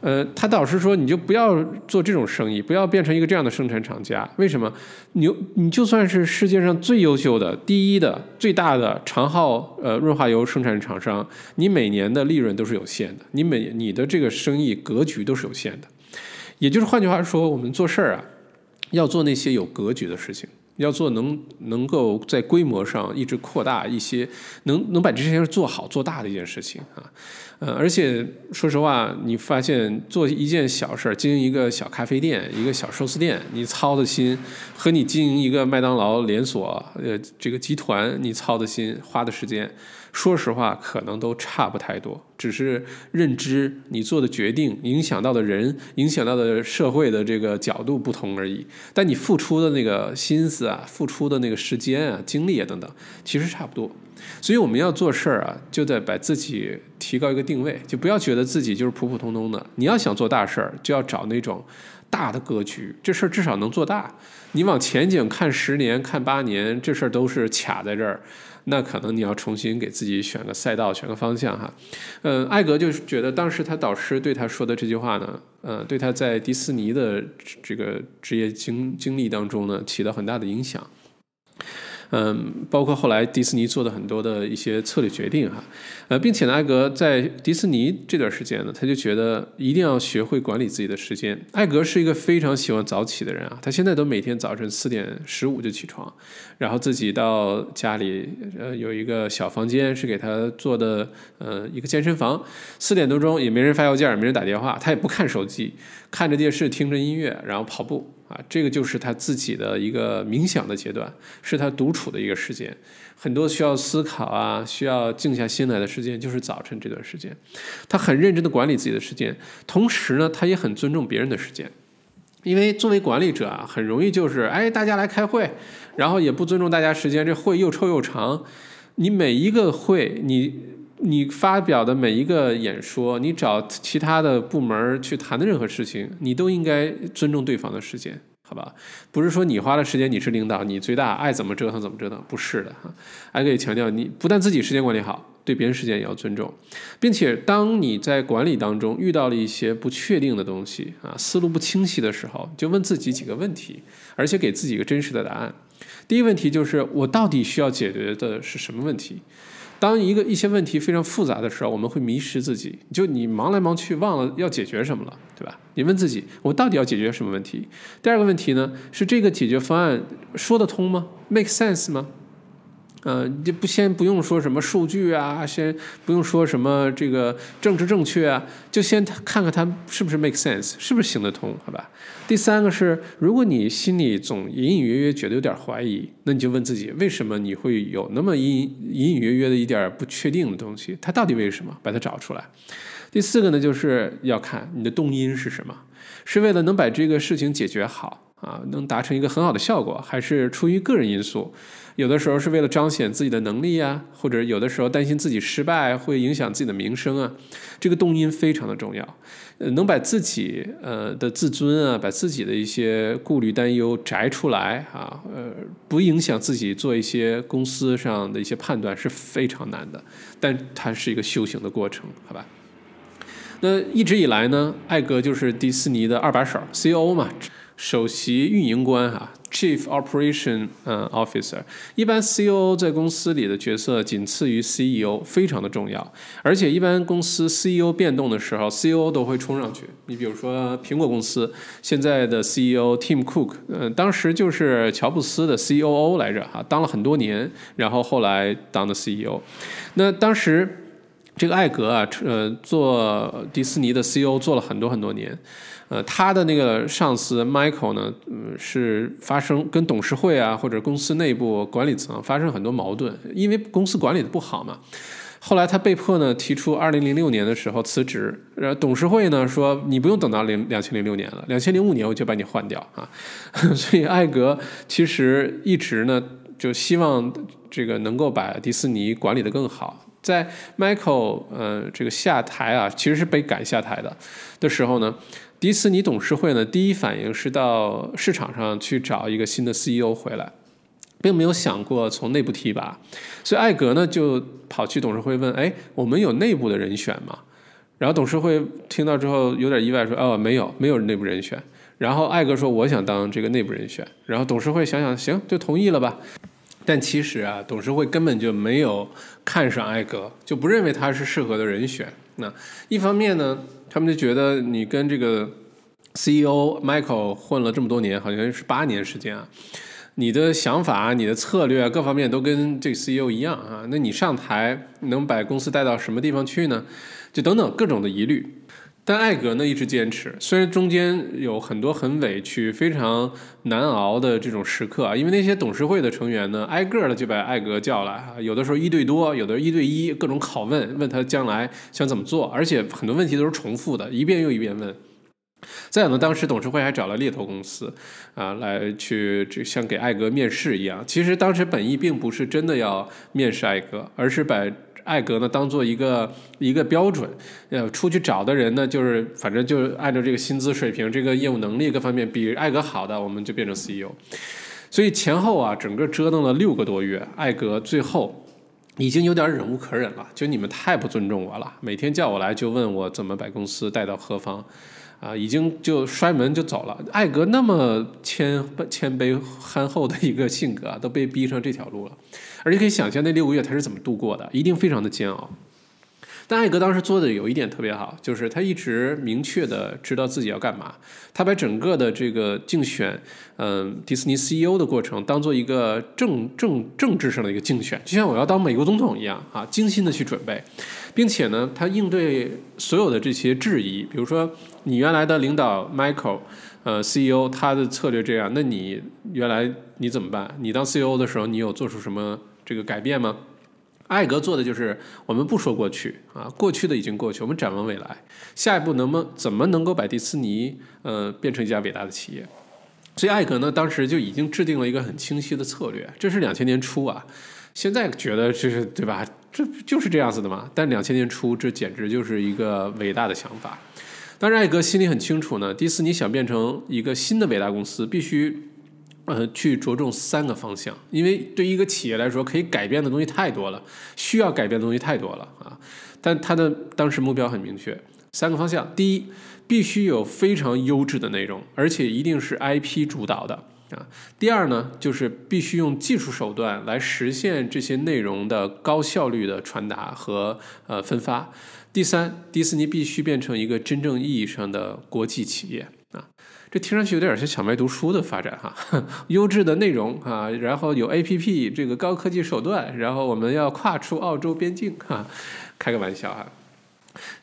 Speaker 2: 呃，他导师说，你就不要做这种生意，不要变成一个这样的生产厂家。为什么？你你就算是世界上最优秀的、第一的、最大的长号呃润滑油生产厂商，你每年的利润都是有限的，你每你的这个生意格局都是有限的。也就是换句话说，我们做事儿啊，要做那些有格局的事情。要做能能够在规模上一直扩大一些，能能把这件事做好做大的一件事情啊，呃，而且说实话，你发现做一件小事儿，经营一个小咖啡店、一个小寿司店，你操的心和你经营一个麦当劳连锁呃这个集团，你操的心花的时间。说实话，可能都差不太多，只是认知你做的决定影响到的人、影响到的社会的这个角度不同而已。但你付出的那个心思啊、付出的那个时间啊、精力啊等等，其实差不多所以我们要做事儿啊，就得把自己提高一个定位，就不要觉得自己就是普普通通的。你要想做大事儿，就要找那种大的格局，这事儿至少能做大。你往前景看十年、看八年，这事儿都是卡在这儿。那可能你要重新给自己选个赛道，选个方向哈。嗯，艾格就是觉得当时他导师对他说的这句话呢，嗯，对他在迪士尼的这个职业经经历当中呢，起到很大的影响。嗯，包括后来迪士尼做的很多的一些策略决定哈，呃，并且呢，艾格在迪士尼这段时间呢，他就觉得一定要学会管理自己的时间。艾格是一个非常喜欢早起的人啊，他现在都每天早晨四点十五就起床，然后自己到家里呃有一个小房间是给他做的呃一个健身房，四点多钟也没人发邮件，没人打电话，他也不看手机，看着电视，听着音乐，然后跑步。啊，这个就是他自己的一个冥想的阶段，是他独处的一个时间，很多需要思考啊，需要静下心来的时间，就是早晨这段时间。他很认真的管理自己的时间，同时呢，他也很尊重别人的时间，因为作为管理者啊，很容易就是哎，大家来开会，然后也不尊重大家时间，这会又臭又长，你每一个会你。你发表的每一个演说，你找其他的部门去谈的任何事情，你都应该尊重对方的时间，好吧？不是说你花了时间，你是领导，你最大，爱怎么折腾怎么折腾，不是的哈。还可以强调，你不但自己时间管理好，对别人时间也要尊重，并且当你在管理当中遇到了一些不确定的东西啊，思路不清晰的时候，就问自己几个问题，而且给自己一个真实的答案。第一问题就是我到底需要解决的是什么问题？当一个一些问题非常复杂的时候，我们会迷失自己。就你忙来忙去，忘了要解决什么了，对吧？你问自己，我到底要解决什么问题？第二个问题呢，是这个解决方案说得通吗？make sense 吗？嗯，就不先不用说什么数据啊，先不用说什么这个政治正确啊，就先看看它是不是 make sense，是不是行得通，好吧？第三个是，如果你心里总隐隐约约觉得有点怀疑，那你就问自己，为什么你会有那么隐隐隐约约的一点不确定的东西？它到底为什么？把它找出来。第四个呢，就是要看你的动因是什么，是为了能把这个事情解决好啊，能达成一个很好的效果，还是出于个人因素？有的时候是为了彰显自己的能力啊，或者有的时候担心自己失败会影响自己的名声啊，这个动因非常的重要。呃，能把自己呃的自尊啊，把自己的一些顾虑担忧摘出来啊，呃，不影响自己做一些公司上的一些判断是非常难的，但它是一个修行的过程，好吧？那一直以来呢，艾格就是迪士尼的二把手，CEO 嘛。首席运营官哈，Chief Operation 嗯 Officer，一般 COO 在公司里的角色仅次于 CEO，非常的重要。而且一般公司 CEO 变动的时候，COO 都会冲上去。你比如说苹果公司现在的 CEO Tim Cook，嗯，当时就是乔布斯的 COO 来着哈，当了很多年，然后后来当的 CEO。那当时这个艾格啊，呃，做迪士尼的 CEO 做了很多很多年。呃，他的那个上司 Michael 呢，是发生跟董事会啊或者公司内部管理层发生很多矛盾，因为公司管理的不好嘛。后来他被迫呢提出，二零零六年的时候辞职。然后，董事会呢说你不用等到零两千零六年了，两千零五年我就把你换掉啊。所以艾格其实一直呢就希望这个能够把迪士尼管理的更好。在 Michael 呃这个下台啊，其实是被赶下台的的时候呢。迪士尼董事会呢，第一反应是到市场上去找一个新的 CEO 回来，并没有想过从内部提拔。所以艾格呢就跑去董事会问：“哎，我们有内部的人选吗？”然后董事会听到之后有点意外，说：“哦，没有，没有内部人选。”然后艾格说：“我想当这个内部人选。”然后董事会想想，行，就同意了吧。但其实啊，董事会根本就没有看上艾格，就不认为他是适合的人选。那一方面呢？他们就觉得你跟这个 CEO Michael 混了这么多年，好像是八年时间啊，你的想法、你的策略各方面都跟这个 CEO 一样啊，那你上台能把公司带到什么地方去呢？就等等各种的疑虑。但艾格呢一直坚持，虽然中间有很多很委屈、非常难熬的这种时刻啊，因为那些董事会的成员呢，挨个的就把艾格叫来，有的时候一对多，有的一对一，各种拷问，问他将来想怎么做，而且很多问题都是重复的，一遍又一遍问。再有呢，当时董事会还找了猎头公司啊，来去这像给艾格面试一样。其实当时本意并不是真的要面试艾格，而是把艾格呢当做一个一个标准，呃，出去找的人呢，就是反正就按照这个薪资水平、这个业务能力各方面比艾格好的，我们就变成 CEO。所以前后啊，整个折腾了六个多月，艾格最后已经有点忍无可忍了，就你们太不尊重我了，每天叫我来就问我怎么把公司带到何方。啊，已经就摔门就走了。艾格那么谦谦卑憨厚的一个性格，都被逼上这条路了。而且可以想象那六个月他是怎么度过的，一定非常的煎熬。但艾格当时做的有一点特别好，就是他一直明确的知道自己要干嘛。他把整个的这个竞选，嗯，迪士尼 CEO 的过程当做一个政政政治上的一个竞选，就像我要当美国总统一样啊，精心的去准备，并且呢，他应对所有的这些质疑，比如说你原来的领导 Michael，呃，CEO 他的策略这样，那你原来你怎么办？你当 CEO 的时候，你有做出什么这个改变吗？艾格做的就是，我们不说过去啊，过去的已经过去，我们展望未来，下一步能不能怎么能够把迪士尼呃变成一家伟大的企业？所以艾格呢，当时就已经制定了一个很清晰的策略。这是两千年初啊，现在觉得这是对吧？这就是这样子的嘛。但两千年初，这简直就是一个伟大的想法。当然，艾格心里很清楚呢，迪士尼想变成一个新的伟大公司，必须。呃，去着重三个方向，因为对于一个企业来说，可以改变的东西太多了，需要改变的东西太多了啊。但他的当时目标很明确，三个方向：第一，必须有非常优质的内容，而且一定是 IP 主导的啊；第二呢，就是必须用技术手段来实现这些内容的高效率的传达和呃分发；第三，迪士尼必须变成一个真正意义上的国际企业。这听上去有点像小麦读书的发展哈，优质的内容啊，然后有 A P P 这个高科技手段，然后我们要跨出澳洲边境哈，开个玩笑哈。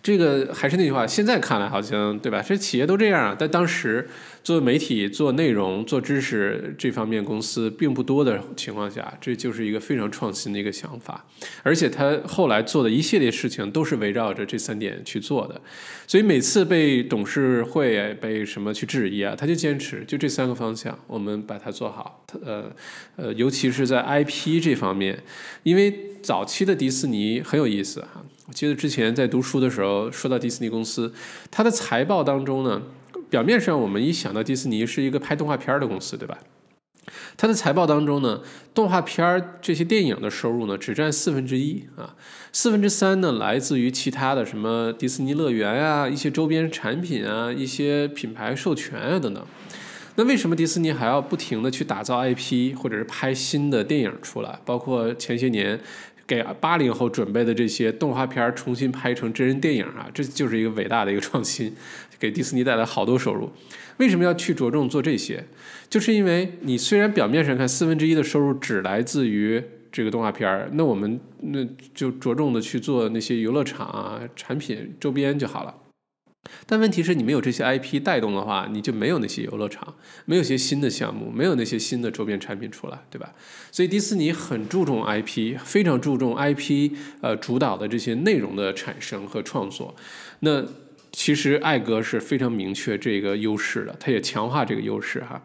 Speaker 2: 这个还是那句话，现在看来好像对吧？这企业都这样啊。但当时做媒体、做内容、做知识这方面公司并不多的情况下，这就是一个非常创新的一个想法。而且他后来做的一系列事情都是围绕着这三点去做的。所以每次被董事会被什么去质疑啊，他就坚持就这三个方向，我们把它做好。呃呃，尤其是在 IP 这方面，因为早期的迪士尼很有意思哈。我记得之前在读书的时候说到迪士尼公司，它的财报当中呢，表面上我们一想到迪士尼是一个拍动画片的公司，对吧？它的财报当中呢，动画片这些电影的收入呢，只占四分之一啊，四分之三呢来自于其他的什么迪士尼乐园啊、一些周边产品啊、一些品牌授权啊等等。那为什么迪士尼还要不停的去打造 IP，或者是拍新的电影出来？包括前些年。给八零后准备的这些动画片重新拍成真人电影啊，这就是一个伟大的一个创新，给迪士尼带来好多收入。为什么要去着重做这些？就是因为你虽然表面上看四分之一的收入只来自于这个动画片儿那我们那就着重的去做那些游乐场啊、产品周边就好了。但问题是你没有这些 IP 带动的话，你就没有那些游乐场，没有些新的项目，没有那些新的周边产品出来，对吧？所以迪士尼很注重 IP，非常注重 IP，呃，主导的这些内容的产生和创作。那其实艾格是非常明确这个优势的，他也强化这个优势哈。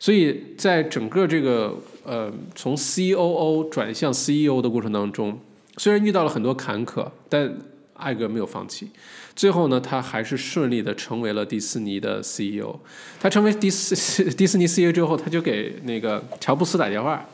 Speaker 2: 所以在整个这个呃从 COO 转向 CEO 的过程当中，虽然遇到了很多坎坷，但艾格没有放弃。最后呢，他还是顺利的成为了迪士尼的 CEO。他成为迪斯 迪士尼 CEO 之后，他就给那个乔布斯打电话。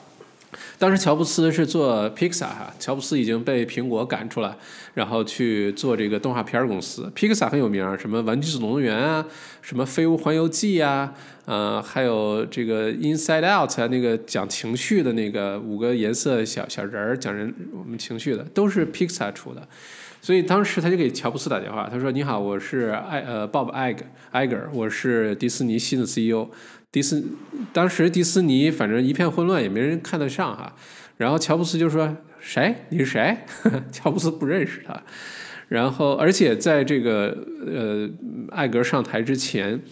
Speaker 2: 当时乔布斯是做 Pixar 哈，乔布斯已经被苹果赶出来，然后去做这个动画片公司。Pixar 很有名，什么《玩具总动员》啊，什么《飞屋环游记》啊，呃，还有这个 Inside Out 啊，那个讲情绪的那个五个颜色小小人儿讲人我们情绪的，都是 Pixar 出的。所以当时他就给乔布斯打电话，他说：“你好，我是艾呃 Bob Iger，我是迪士尼新的 CEO。迪斯当时迪斯尼反正一片混乱，也没人看得上哈。然后乔布斯就说：谁？你是谁？乔布斯不认识他。然后，而且在这个呃艾格上台之前，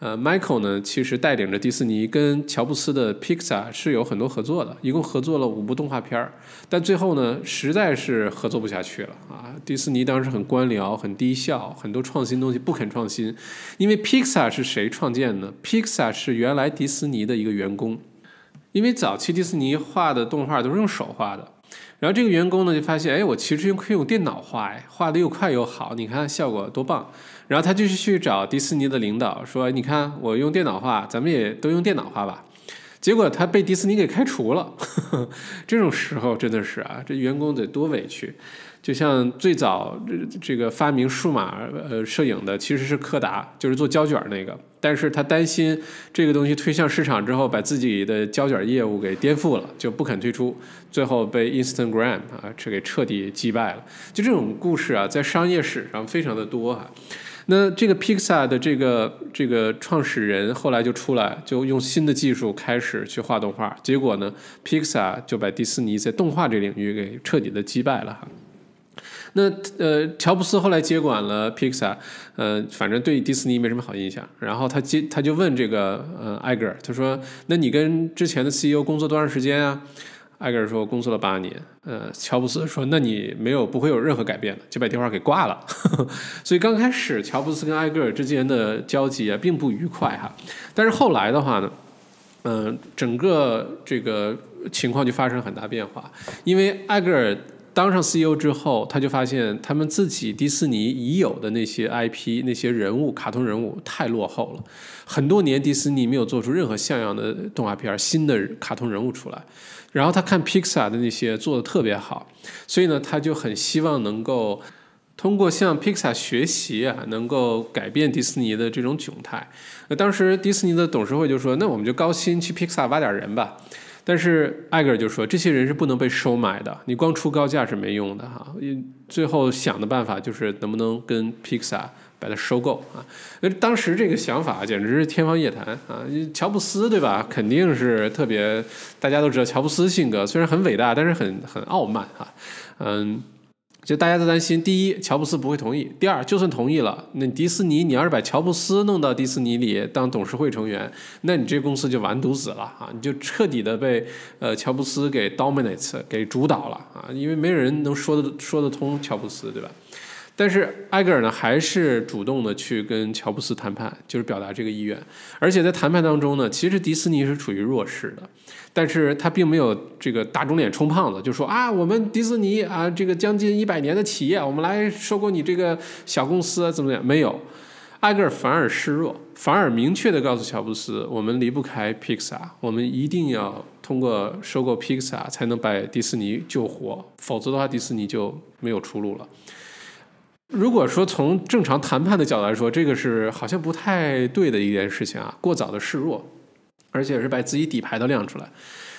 Speaker 2: 呃，Michael 呢其实带领着迪士尼跟乔布斯的 Pixar 是有很多合作的，一共合作了五部动画片儿。但最后呢，实在是合作不下去了啊！迪士尼当时很官僚、很低效，很多创新东西不肯创新。因为 Pixar 是谁创建的？Pixar 是原来迪士尼的一个员工。因为早期迪士尼画的动画都是用手画的。然后这个员工呢就发现，哎，我其实可以用电脑画，哎，画的又快又好，你看效果多棒。然后他就去找迪士尼的领导说，你看我用电脑画，咱们也都用电脑画吧。结果他被迪士尼给开除了。这种时候真的是啊，这员工得多委屈。就像最早这这个发明数码呃摄影的其实是柯达，就是做胶卷那个，但是他担心这个东西推向市场之后，把自己的胶卷业务给颠覆了，就不肯推出，最后被 Instagram 啊这给彻底击败了。就这种故事啊，在商业史上非常的多哈。那这个 Pixar 的这个这个创始人后来就出来，就用新的技术开始去画动画，结果呢，Pixar 就把迪士尼在动画这领域给彻底的击败了哈。那呃，乔布斯后来接管了 Pixar，呃，反正对迪士尼没什么好印象。然后他接他就问这个呃艾格尔，他说：“那你跟之前的 CEO 工作多长时间啊？”艾格尔说：“工作了八年。”呃，乔布斯说：“那你没有不会有任何改变的。”就把电话给挂了。所以刚开始乔布斯跟艾格尔之间的交集啊，并不愉快哈。但是后来的话呢，嗯，整个这个情况就发生很大变化，因为艾格尔。当上 CEO 之后，他就发现他们自己迪士尼已有的那些 IP、那些人物、卡通人物太落后了，很多年迪士尼没有做出任何像样的动画片、新的卡通人物出来。然后他看 Pixar 的那些做的特别好，所以呢，他就很希望能够通过向 Pixar 学习啊，能够改变迪士尼的这种窘态。那当时迪士尼的董事会就说：“那我们就高薪去 Pixar 挖点人吧。”但是艾格尔就说，这些人是不能被收买的，你光出高价是没用的哈。最后想的办法就是能不能跟 Pixar 把它收购啊？那当时这个想法简直是天方夜谭啊！乔布斯对吧？肯定是特别，大家都知道乔布斯性格虽然很伟大，但是很很傲慢哈，嗯。就大家都担心，第一，乔布斯不会同意；第二，就算同意了，那迪士尼，你要是把乔布斯弄到迪士尼里当董事会成员，那你这公司就完犊子了啊！你就彻底的被呃乔布斯给 dominate 给主导了啊！因为没人能说得说得通乔布斯，对吧？但是埃格尔呢，还是主动的去跟乔布斯谈判，就是表达这个意愿。而且在谈判当中呢，其实迪士尼是处于弱势的，但是他并没有这个打肿脸充胖子，就说啊，我们迪士尼啊，这个将近一百年的企业，我们来收购你这个小公司怎么样？没有，埃格尔反而示弱，反而明确的告诉乔布斯，我们离不开 Pixar，我们一定要通过收购 Pixar 才能把迪士尼救活，否则的话，迪士尼就没有出路了。如果说从正常谈判的角度来说，这个是好像不太对的一件事情啊，过早的示弱，而且是把自己底牌都亮出来。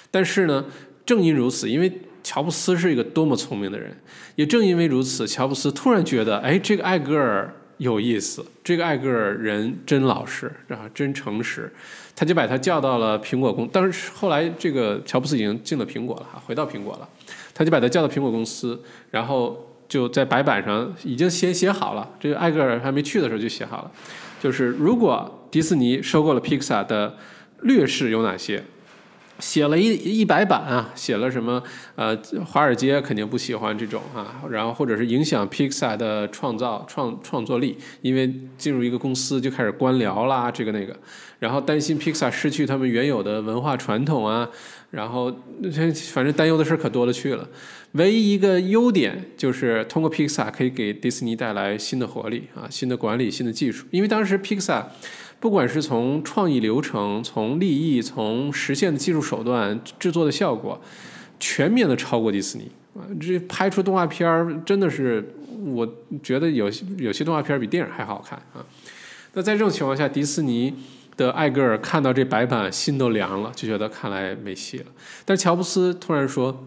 Speaker 2: 但是呢，正因如此，因为乔布斯是一个多么聪明的人，也正因为如此，乔布斯突然觉得，哎，这个艾格尔有意思，这个艾格尔人真老实，啊，真诚实，他就把他叫到了苹果公，当时后来这个乔布斯已经进了苹果了哈，回到苹果了，他就把他叫到苹果公司，然后。就在白板上已经先写好了，这个艾格尔还没去的时候就写好了，就是如果迪士尼收购了 Pixar 的劣势有哪些，写了一一百版啊，写了什么呃，华尔街肯定不喜欢这种啊，然后或者是影响 Pixar 的创造创创作力，因为进入一个公司就开始官僚啦，这个那个，然后担心 Pixar 失去他们原有的文化传统啊，然后反正担忧的事可多了去了。唯一一个优点就是通过 Pixar 可以给迪士尼带来新的活力啊，新的管理、新的技术。因为当时 Pixar 不管是从创意流程、从利益、从实现的技术手段、制作的效果，全面的超过迪士尼啊！这拍出动画片儿真的是，我觉得有些有些动画片比电影还好看啊。那在这种情况下，迪士尼的艾格尔看到这白板，心都凉了，就觉得看来没戏了。但乔布斯突然说。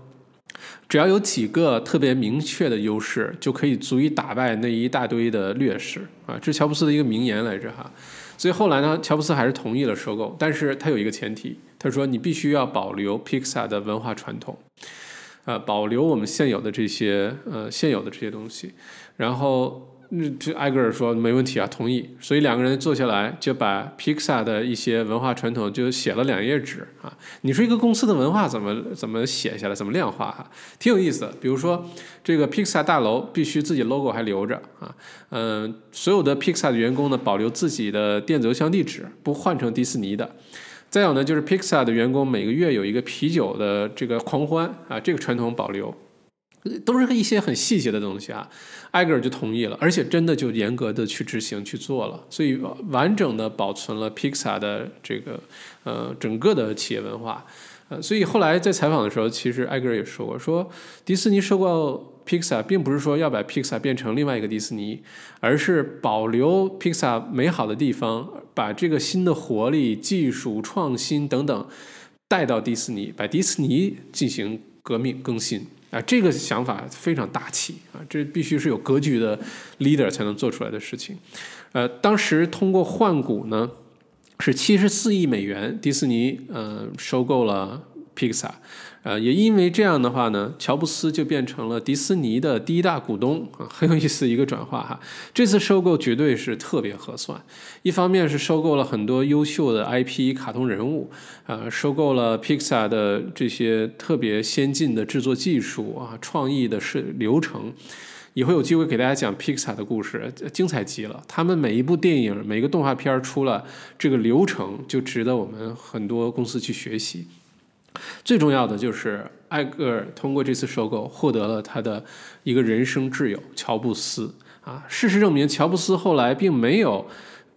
Speaker 2: 只要有几个特别明确的优势，就可以足以打败那一大堆的劣势啊！这是乔布斯的一个名言来着哈。所以后来呢，乔布斯还是同意了收购，但是他有一个前提，他说你必须要保留 Pixar 的文化传统。呃，保留我们现有的这些呃现有的这些东西，然后。嗯，就埃格尔说没问题啊，同意。所以两个人坐下来就把 Pixar 的一些文化传统就写了两页纸啊。你说一个公司的文化怎么怎么写下来，怎么量化哈，挺有意思的。比如说这个 Pixar 大楼必须自己 logo 还留着啊，嗯，所有的 Pixar 的员工呢保留自己的电子邮箱地址，不换成迪士尼的。再有呢，就是 Pixar 的员工每个月有一个啤酒的这个狂欢啊，这个传统保留。都是一些很细节的东西啊，埃格尔就同意了，而且真的就严格的去执行去做了，所以完整的保存了 Pixar 的这个呃整个的企业文化，呃，所以后来在采访的时候，其实艾格尔也说过，说迪士尼收购 Pixar 并不是说要把 Pixar 变成另外一个迪士尼，而是保留 Pixar 美好的地方，把这个新的活力、技术创新等等带到迪士尼，把迪士尼进行革命更新。啊，这个想法非常大气啊！这必须是有格局的 leader 才能做出来的事情。呃，当时通过换股呢，是七十四亿美元，迪士尼呃收购了 Pixar。呃，也因为这样的话呢，乔布斯就变成了迪士尼的第一大股东啊，很有意思一个转化哈。这次收购绝对是特别合算，一方面是收购了很多优秀的 IP 卡通人物，呃，收购了 Pixar 的这些特别先进的制作技术啊，创意的是流程，以后有机会给大家讲 Pixar 的故事，精彩极了。他们每一部电影、每个动画片出了这个流程，就值得我们很多公司去学习。最重要的就是艾格尔通过这次收购获得了他的一个人生挚友乔布斯啊。事实证明，乔布斯后来并没有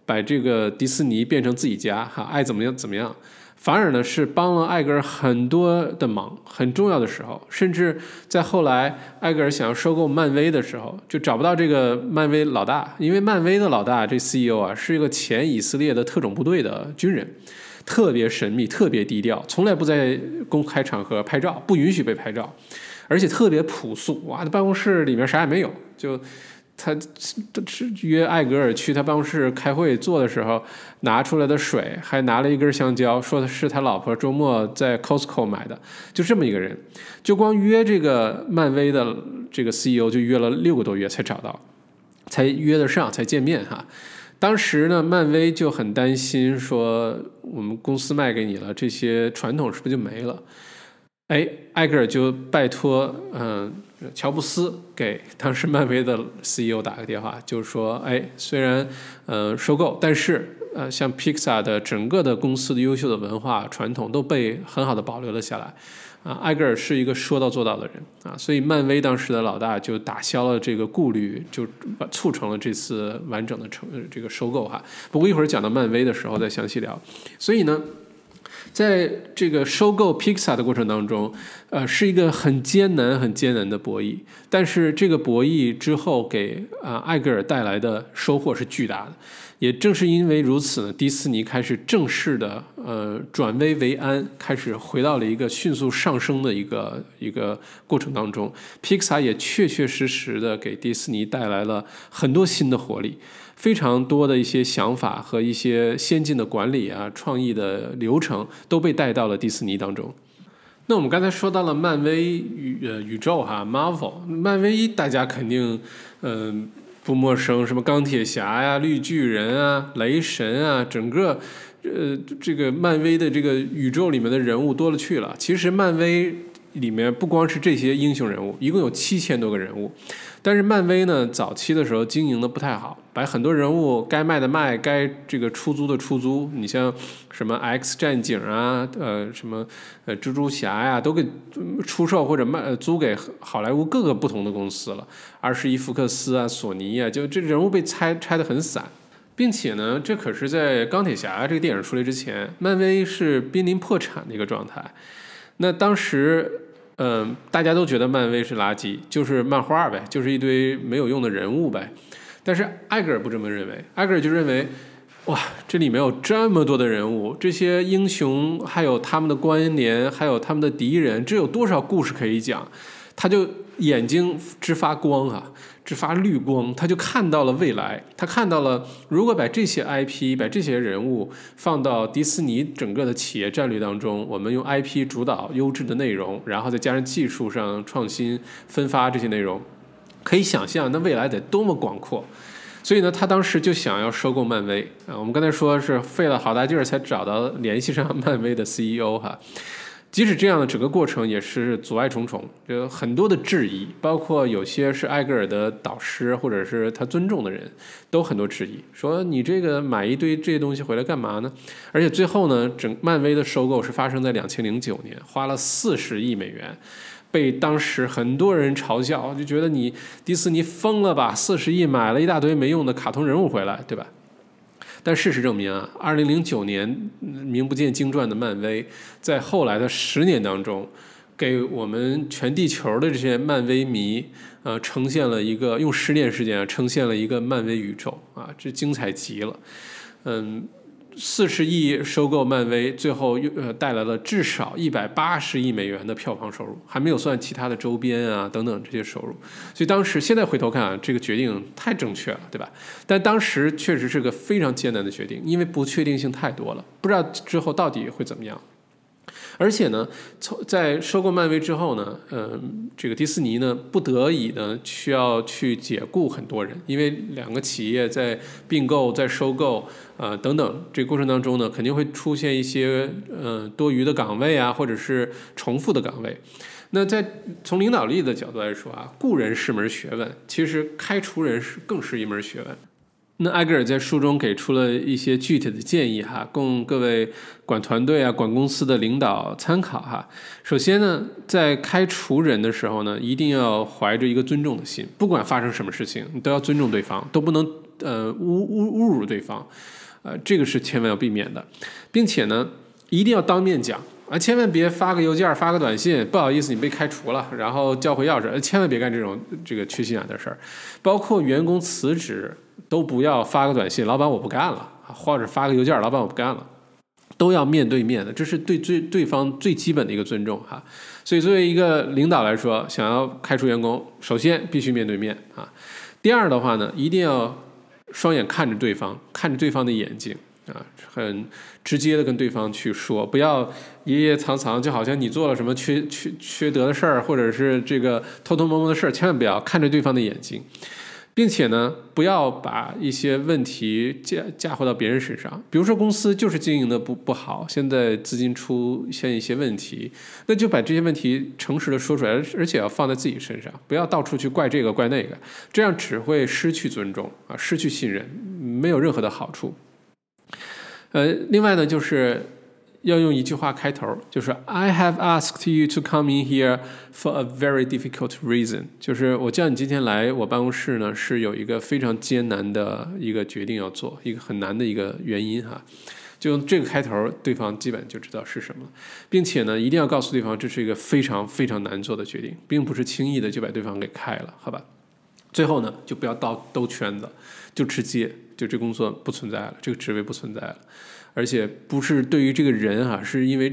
Speaker 2: 把这个迪士尼变成自己家哈，爱怎么样怎么样，反而呢是帮了艾格尔很多的忙。很重要的时候，甚至在后来艾格尔想要收购漫威的时候，就找不到这个漫威老大，因为漫威的老大这 CEO 啊是一个前以色列的特种部队的军人。特别神秘，特别低调，从来不在公开场合拍照，不允许被拍照，而且特别朴素。哇，他办公室里面啥也没有，就他是约艾格尔去他办公室开会坐的时候，拿出来的水还拿了一根香蕉，说的是他老婆周末在 Costco 买的，就这么一个人，就光约这个漫威的这个 CEO 就约了六个多月才找到，才约得上，才见面哈。当时呢，漫威就很担心，说我们公司卖给你了，这些传统是不是就没了？哎，艾格尔就拜托，嗯，乔布斯给当时漫威的 CEO 打个电话，就是说，哎，虽然呃收购，但是呃像 Pixar 的整个的公司的优秀的文化传统都被很好的保留了下来。啊，艾格尔是一个说到做到的人啊，所以漫威当时的老大就打消了这个顾虑，就促成了这次完整的成这个收购哈。不过一会儿讲到漫威的时候再详细聊。所以呢，在这个收购 Pixar 的过程当中，呃，是一个很艰难、很艰难的博弈。但是这个博弈之后给啊艾格尔带来的收获是巨大的。也正是因为如此呢，迪士尼开始正式的呃转危为安，开始回到了一个迅速上升的一个一个过程当中。Pixar 也确确实实的给迪士尼带来了很多新的活力，非常多的一些想法和一些先进的管理啊、创意的流程都被带到了迪士尼当中。那我们刚才说到了漫威宇呃宇宙哈，Marvel，漫威大家肯定嗯。不陌生，什么钢铁侠呀、绿巨人啊、雷神啊，整个，呃，这个漫威的这个宇宙里面的人物多了去了。其实漫威里面不光是这些英雄人物，一共有七千多个人物。但是漫威呢，早期的时候经营的不太好，把很多人物该卖的卖，该这个出租的出租。你像什么 X 战警啊，呃，什么呃蜘蛛侠呀，都给出售或者卖租给好莱坞各个不同的公司了。二十一福克斯啊，索尼啊，就这人物被拆拆的很散，并且呢，这可是在钢铁侠这个电影出来之前，漫威是濒临破产的一个状态。那当时。嗯，大家都觉得漫威是垃圾，就是漫画呗，就是一堆没有用的人物呗。但是艾格尔不这么认为，艾格尔就认为，哇，这里面有这么多的人物，这些英雄还有他们的关联，还有他们的敌人，这有多少故事可以讲？他就眼睛直发光啊，直发绿光，他就看到了未来，他看到了如果把这些 IP、把这些人物放到迪士尼整个的企业战略当中，我们用 IP 主导优质的内容，然后再加上技术上创新分发这些内容，可以想象那未来得多么广阔。所以呢，他当时就想要收购漫威啊。我们刚才说是费了好大劲儿才找到联系上漫威的 CEO 哈。即使这样的整个过程也是阻碍重重，有很多的质疑，包括有些是艾格尔的导师或者是他尊重的人都很多质疑，说你这个买一堆这些东西回来干嘛呢？而且最后呢，整漫威的收购是发生在两千零九年，花了四十亿美元。被当时很多人嘲笑，就觉得你迪士尼疯了吧？四十亿买了一大堆没用的卡通人物回来，对吧？但事实证明啊，二零零九年名不见经传的漫威，在后来的十年当中，给我们全地球的这些漫威迷，呃，呈现了一个用十年时间啊，呈现了一个漫威宇宙啊，这精彩极了，嗯。四十亿收购漫威，最后又呃带来了至少一百八十亿美元的票房收入，还没有算其他的周边啊等等这些收入。所以当时现在回头看啊，这个决定太正确了，对吧？但当时确实是个非常艰难的决定，因为不确定性太多了，不知道之后到底会怎么样。而且呢，从在收购漫威之后呢，嗯，这个迪士尼呢，不得已呢，需要去解雇很多人，因为两个企业在并购、在收购，呃，等等这个过程当中呢，肯定会出现一些呃多余的岗位啊，或者是重复的岗位。那在从领导力的角度来说啊，雇人是门学问，其实开除人是更是一门学问。那埃格尔在书中给出了一些具体的建议哈，供各位管团队啊、管公司的领导参考哈。首先呢，在开除人的时候呢，一定要怀着一个尊重的心，不管发生什么事情，你都要尊重对方，都不能呃侮侮侮辱对方，呃，这个是千万要避免的，并且呢，一定要当面讲啊，千万别发个邮件、发个短信，不好意思，你被开除了，然后交回钥匙，千万别干这种这个缺心眼的事儿，包括员工辞职。都不要发个短信，老板我不干了，或者发个邮件，老板我不干了，都要面对面的，这是对最对方最基本的一个尊重哈。所以作为一个领导来说，想要开除员工，首先必须面对面啊。第二的话呢，一定要双眼看着对方，看着对方的眼睛啊，很直接的跟对方去说，不要掖掖藏藏，就好像你做了什么缺缺缺德的事儿，或者是这个偷偷摸摸的事儿，千万不要看着对方的眼睛。并且呢，不要把一些问题嫁嫁祸到别人身上。比如说，公司就是经营的不不好，现在资金出现一些问题，那就把这些问题诚实的说出来，而且要放在自己身上，不要到处去怪这个怪那个，这样只会失去尊重啊，失去信任，没有任何的好处。呃，另外呢，就是。要用一句话开头，就是 I have asked you to come in here for a very difficult reason。就是我叫你今天来我办公室呢，是有一个非常艰难的一个决定要做，一个很难的一个原因哈。就用这个开头，对方基本就知道是什么，并且呢，一定要告诉对方这是一个非常非常难做的决定，并不是轻易的就把对方给开了，好吧？最后呢，就不要到兜圈子，就直接就这工作不存在了，这个职位不存在了。而且不是对于这个人啊，是因为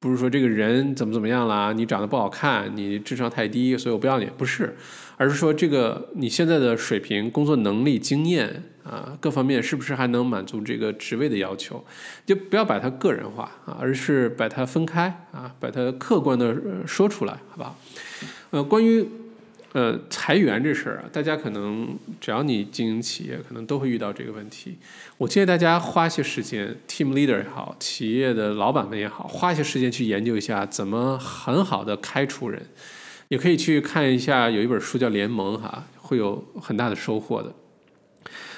Speaker 2: 不是说这个人怎么怎么样啦，你长得不好看，你智商太低，所以我不要你，不是，而是说这个你现在的水平、工作能力、经验啊，各方面是不是还能满足这个职位的要求？就不要把它个人化啊，而是把它分开啊，把它客观的说出来，好不好？呃，关于。呃，裁员这事儿啊，大家可能只要你经营企业，可能都会遇到这个问题。我建议大家花些时间，team leader 也好，企业的老板们也好，花些时间去研究一下怎么很好的开除人。也可以去看一下，有一本书叫《联盟》哈，会有很大的收获的。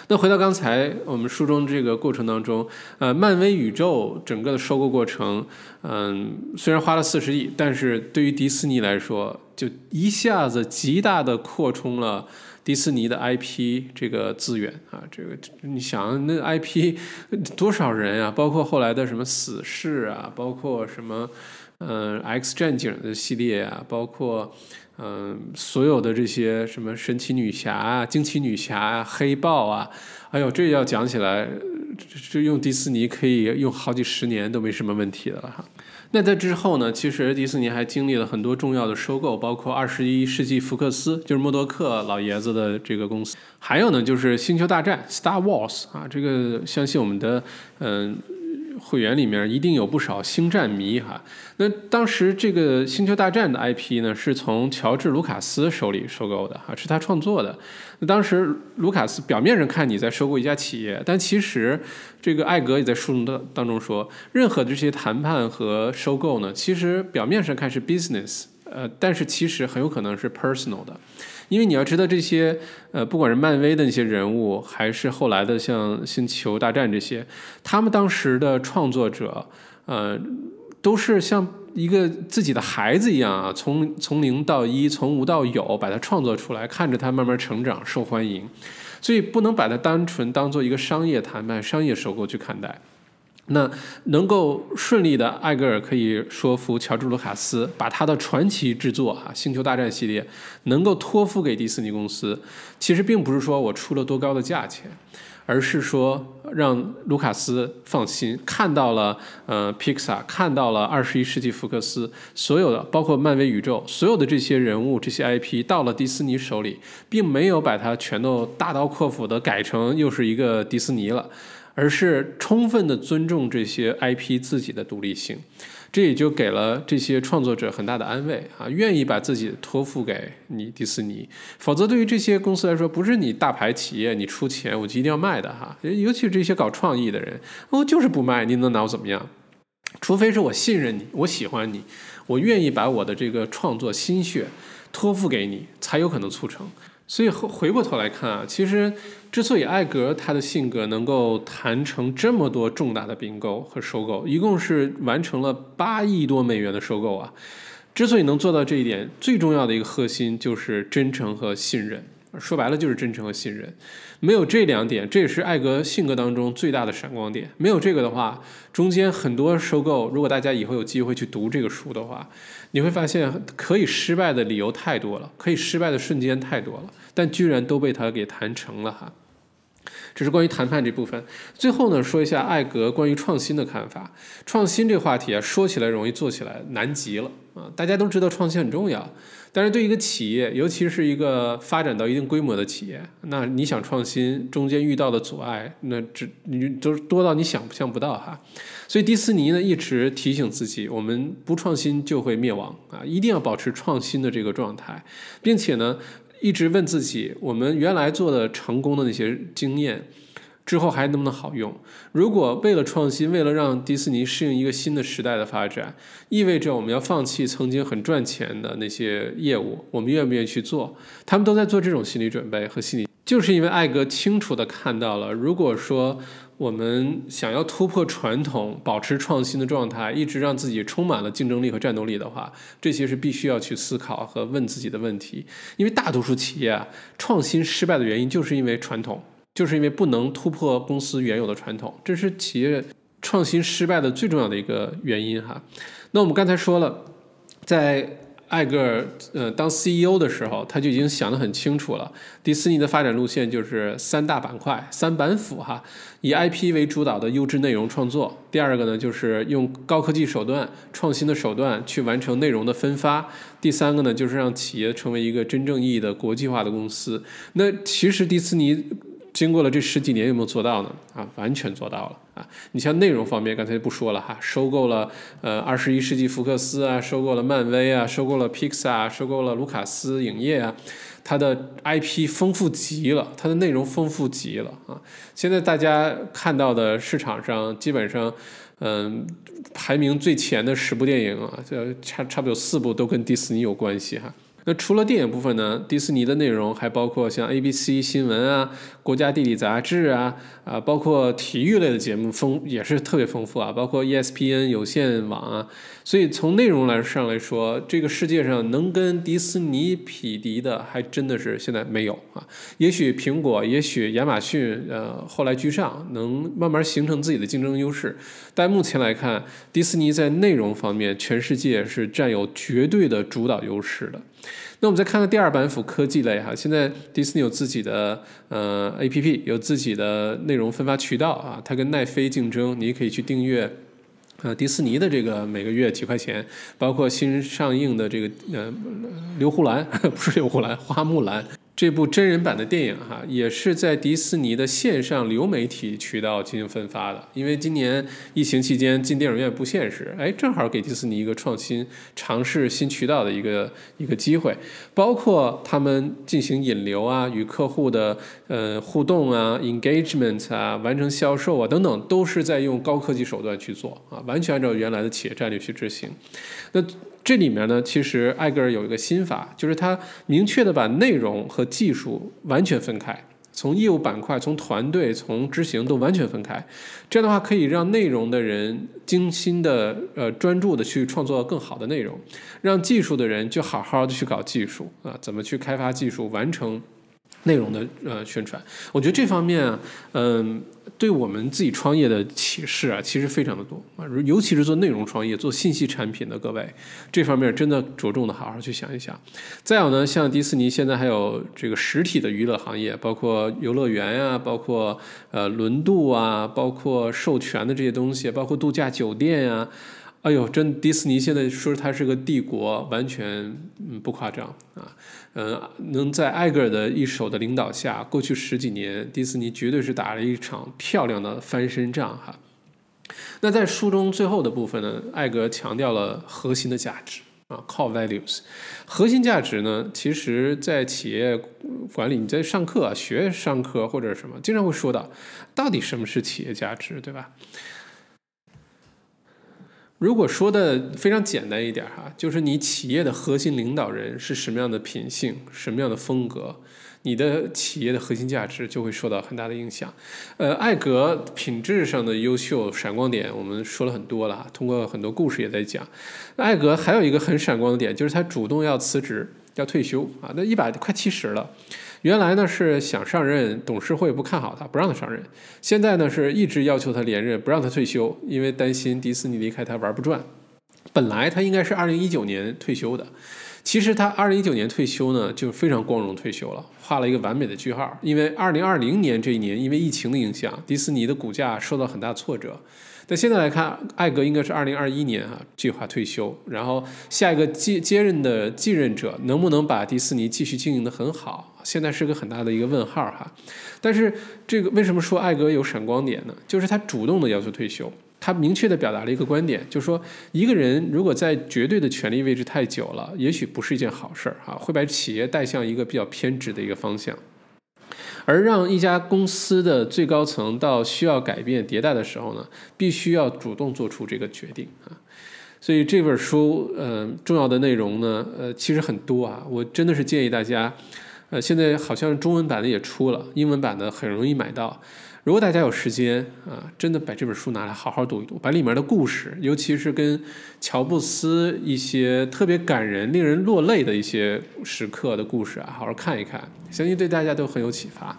Speaker 2: 那回到刚才我们书中这个过程当中，呃，漫威宇宙整个的收购过程，嗯，虽然花了四十亿，但是对于迪士尼来说，就一下子极大的扩充了迪士尼的 IP 这个资源啊，这个你想那 IP 多少人啊？包括后来的什么死侍啊，包括什么嗯 X 战警的系列啊，包括。嗯，所有的这些什么神奇女侠啊、惊奇女侠啊、黑豹啊，哎呦，这要讲起来这用迪士尼可以用好几十年都没什么问题的了哈。那在之后呢，其实迪士尼还经历了很多重要的收购，包括二十一世纪福克斯，就是默多克老爷子的这个公司，还有呢就是星球大战 Star Wars 啊，这个相信我们的嗯。会员里面一定有不少星战迷哈。那当时这个《星球大战》的 IP 呢，是从乔治·卢卡斯手里收购的哈，是他创作的。那当时卢卡斯表面上看你在收购一家企业，但其实这个艾格也在书中当当中说，任何的这些谈判和收购呢，其实表面上看是 business，呃，但是其实很有可能是 personal 的。因为你要知道这些，呃，不管是漫威的那些人物，还是后来的像《星球大战》这些，他们当时的创作者，呃，都是像一个自己的孩子一样啊，从从零到一，从无到有，把它创作出来，看着它慢慢成长，受欢迎，所以不能把它单纯当做一个商业谈判、商业收购去看待。那能够顺利的，艾格尔可以说服乔治·卢卡斯把他的传奇之作啊《星球大战》系列能够托付给迪士尼公司，其实并不是说我出了多高的价钱，而是说让卢卡斯放心，看到了呃皮克萨，看到了二十一世纪福克斯，所有的包括漫威宇宙所有的这些人物这些 IP 到了迪士尼手里，并没有把它全都大刀阔斧的改成又是一个迪士尼了。而是充分的尊重这些 IP 自己的独立性，这也就给了这些创作者很大的安慰啊，愿意把自己托付给你迪士尼。否则，对于这些公司来说，不是你大牌企业你出钱我就一定要卖的哈。尤其是这些搞创意的人，我就是不卖，你能拿我怎么样？除非是我信任你，我喜欢你，我愿意把我的这个创作心血托付给你，才有可能促成。所以回回过头来看啊，其实之所以艾格他的性格能够谈成这么多重大的并购和收购，一共是完成了八亿多美元的收购啊，之所以能做到这一点，最重要的一个核心就是真诚和信任。说白了就是真诚和信任，没有这两点，这也是艾格性格当中最大的闪光点。没有这个的话，中间很多收购，如果大家以后有机会去读这个书的话，你会发现可以失败的理由太多了，可以失败的瞬间太多了，但居然都被他给谈成了哈。这是关于谈判这部分。最后呢，说一下艾格关于创新的看法。创新这话题啊，说起来容易，做起来难极了啊！大家都知道创新很重要。但是对一个企业，尤其是一个发展到一定规模的企业，那你想创新，中间遇到的阻碍，那只你都多到你想象不到哈。所以迪士尼呢一直提醒自己，我们不创新就会灭亡啊，一定要保持创新的这个状态，并且呢一直问自己，我们原来做的成功的那些经验。之后还能不能好用？如果为了创新，为了让迪士尼适应一个新的时代的发展，意味着我们要放弃曾经很赚钱的那些业务，我们愿不愿意去做？他们都在做这种心理准备和心理，就是因为艾格清楚的看到了，如果说我们想要突破传统，保持创新的状态，一直让自己充满了竞争力和战斗力的话，这些是必须要去思考和问自己的问题。因为大多数企业啊，创新失败的原因就是因为传统。就是因为不能突破公司原有的传统，这是企业创新失败的最重要的一个原因哈。那我们刚才说了，在艾格呃当 CEO 的时候，他就已经想得很清楚了。迪士尼的发展路线就是三大板块、三板斧哈，以 IP 为主导的优质内容创作。第二个呢，就是用高科技手段、创新的手段去完成内容的分发。第三个呢，就是让企业成为一个真正意义的国际化的公司。那其实迪士尼。经过了这十几年，有没有做到呢？啊，完全做到了啊！你像内容方面，刚才就不说了哈，收购了呃二十一世纪福克斯啊，收购了漫威啊，收购了 Pixar，收购了卢卡斯影业啊，它的 IP 丰富极了，它的内容丰富极了啊！现在大家看到的市场上，基本上嗯排名最前的十部电影啊，这差差不多有四部都跟迪士尼有关系哈。那除了电影部分呢？迪士尼的内容还包括像 ABC 新闻啊、国家地理杂志啊，啊，包括体育类的节目丰也是特别丰富啊，包括 ESPN 有线网啊。所以从内容来上来说，这个世界上能跟迪士尼匹敌的，还真的是现在没有啊。也许苹果，也许亚马逊，呃，后来居上，能慢慢形成自己的竞争优势。但目前来看，迪士尼在内容方面，全世界是占有绝对的主导优势的。那我们再看看第二板斧科技类哈，现在迪士尼有自己的呃 APP，有自己的内容分发渠道啊，它跟奈飞竞争，你可以去订阅。呃，迪士尼的这个每个月几块钱，包括新上映的这个呃，刘胡兰 不是刘胡兰，花木兰。这部真人版的电影哈，也是在迪士尼的线上流媒体渠道进行分发的。因为今年疫情期间进电影院不现实，哎，正好给迪士尼一个创新、尝试新渠道的一个一个机会。包括他们进行引流啊，与客户的呃互动啊、engagement 啊、完成销售啊等等，都是在用高科技手段去做啊，完全按照原来的企业战略去执行。那这里面呢，其实艾格尔有一个心法，就是他明确的把内容和技术完全分开，从业务板块、从团队、从执行都完全分开。这样的话，可以让内容的人精心的、呃专注的去创作更好的内容，让技术的人就好好的去搞技术啊，怎么去开发技术，完成。内容的呃宣传，我觉得这方面，嗯，对我们自己创业的启示啊，其实非常的多啊，尤其是做内容创业、做信息产品的各位，这方面真的着重的好好去想一想。再有呢，像迪士尼现在还有这个实体的娱乐行业，包括游乐园呀，包括呃轮渡啊，包括授权的这些东西，包括度假酒店呀。哎呦，真迪士尼现在说它是个帝国，完全嗯不夸张啊，嗯，能在艾格尔的一手的领导下，过去十几年，迪士尼绝对是打了一场漂亮的翻身仗哈。那在书中最后的部分呢，艾格强调了核心的价值啊，core values。核心价值呢，其实在企业管理，你在上课、啊学上课或者什么，经常会说到，到底什么是企业价值，对吧？如果说的非常简单一点哈，就是你企业的核心领导人是什么样的品性、什么样的风格，你的企业的核心价值就会受到很大的影响。呃，艾格品质上的优秀闪光点，我们说了很多了，通过很多故事也在讲。艾格还有一个很闪光的点，就是他主动要辞职、要退休啊，那一百快七十了。原来呢是想上任，董事会不看好他，不让他上任。现在呢是一直要求他连任，不让他退休，因为担心迪士尼离开他玩不转。本来他应该是二零一九年退休的，其实他二零一九年退休呢就非常光荣退休了，画了一个完美的句号。因为二零二零年这一年，因为疫情的影响，迪士尼的股价受到很大挫折。但现在来看，艾格应该是二零二一年啊计划退休，然后下一个接接任的继任者能不能把迪士尼继续经营的很好？现在是个很大的一个问号哈，但是这个为什么说艾格有闪光点呢？就是他主动的要求退休，他明确的表达了一个观点，就是说一个人如果在绝对的权力位置太久了，也许不是一件好事儿哈，会把企业带向一个比较偏执的一个方向，而让一家公司的最高层到需要改变迭代的时候呢，必须要主动做出这个决定啊。所以这本书呃重要的内容呢呃其实很多啊，我真的是建议大家。呃，现在好像中文版的也出了，英文版的很容易买到。如果大家有时间啊，真的把这本书拿来好好读一读，把里面的故事，尤其是跟乔布斯一些特别感人、令人落泪的一些时刻的故事啊，好好看一看，相信对大家都很有启发。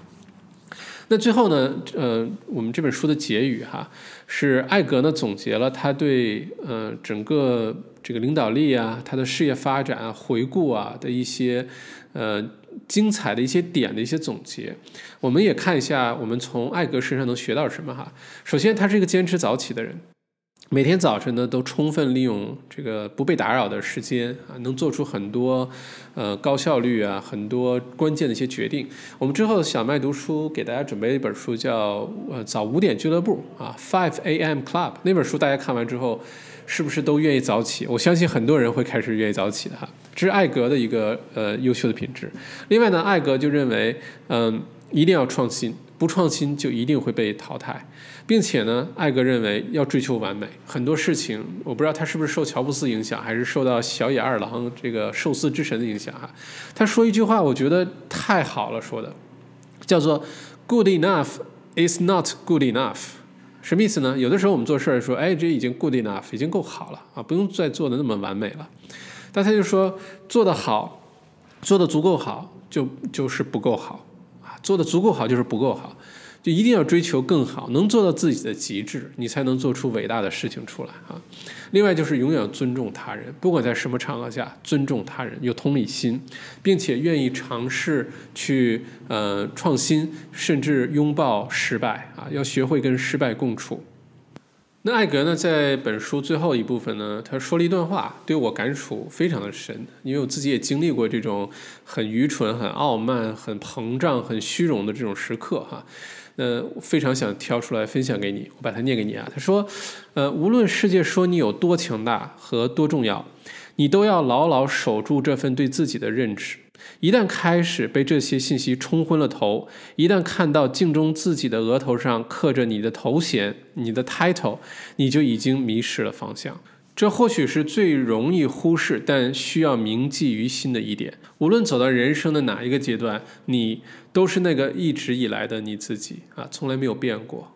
Speaker 2: 那最后呢，呃，我们这本书的结语哈，是艾格呢总结了他对呃整个这个领导力啊，他的事业发展啊、回顾啊的一些呃。精彩的一些点的一些总结，我们也看一下，我们从艾格身上能学到什么哈。首先，他是一个坚持早起的人，每天早晨呢都充分利用这个不被打扰的时间啊，能做出很多呃高效率啊很多关键的一些决定。我们之后小麦读书给大家准备一本书，叫呃早五点俱乐部啊，Five A.M. Club。那本书大家看完之后。是不是都愿意早起？我相信很多人会开始愿意早起的哈，这是艾格的一个呃优秀的品质。另外呢，艾格就认为，嗯，一定要创新，不创新就一定会被淘汰，并且呢，艾格认为要追求完美，很多事情我不知道他是不是受乔布斯影响，还是受到小野二郎这个寿司之神的影响哈。他说一句话，我觉得太好了，说的叫做 “Good enough is not good enough”。什么意思呢？有的时候我们做事儿说，哎，这已经固定了已经够好了啊，不用再做的那么完美了。但他就说，做得好，做得足够好，就就是不够好啊，做得足够好就是不够好。就一定要追求更好，能做到自己的极致，你才能做出伟大的事情出来啊。另外就是永远尊重他人，不管在什么场合下，尊重他人，有同理心，并且愿意尝试去呃创新，甚至拥抱失败啊，要学会跟失败共处。那艾格呢，在本书最后一部分呢，他说了一段话，对我感触非常的深，因为我自己也经历过这种很愚蠢、很傲慢、很膨胀、很虚荣的这种时刻哈。呃，非常想挑出来分享给你，我把它念给你啊。他说，呃，无论世界说你有多强大和多重要，你都要牢牢守住这份对自己的认知。一旦开始被这些信息冲昏了头，一旦看到镜中自己的额头上刻着你的头衔、你的 title，你就已经迷失了方向。这或许是最容易忽视，但需要铭记于心的一点。无论走到人生的哪一个阶段，你都是那个一直以来的你自己啊，从来没有变过。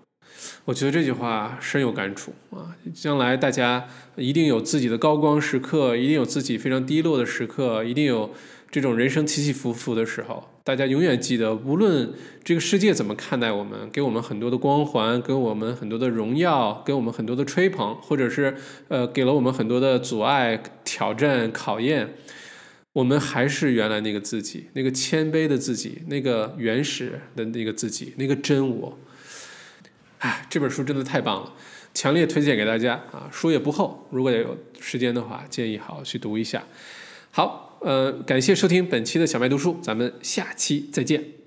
Speaker 2: 我觉得这句话深有感触啊！将来大家一定有自己的高光时刻，一定有自己非常低落的时刻，一定有。这种人生起起伏伏的时候，大家永远记得，无论这个世界怎么看待我们，给我们很多的光环，给我们很多的荣耀，给我们很多的吹捧，或者是呃给了我们很多的阻碍、挑战、考验，我们还是原来那个自己，那个谦卑的自己，那个原始的那个自己，那个真我。哎，这本书真的太棒了，强烈推荐给大家啊！书也不厚，如果有时间的话，建议好好去读一下。好。呃，感谢收听本期的小麦读书，咱们下期再见。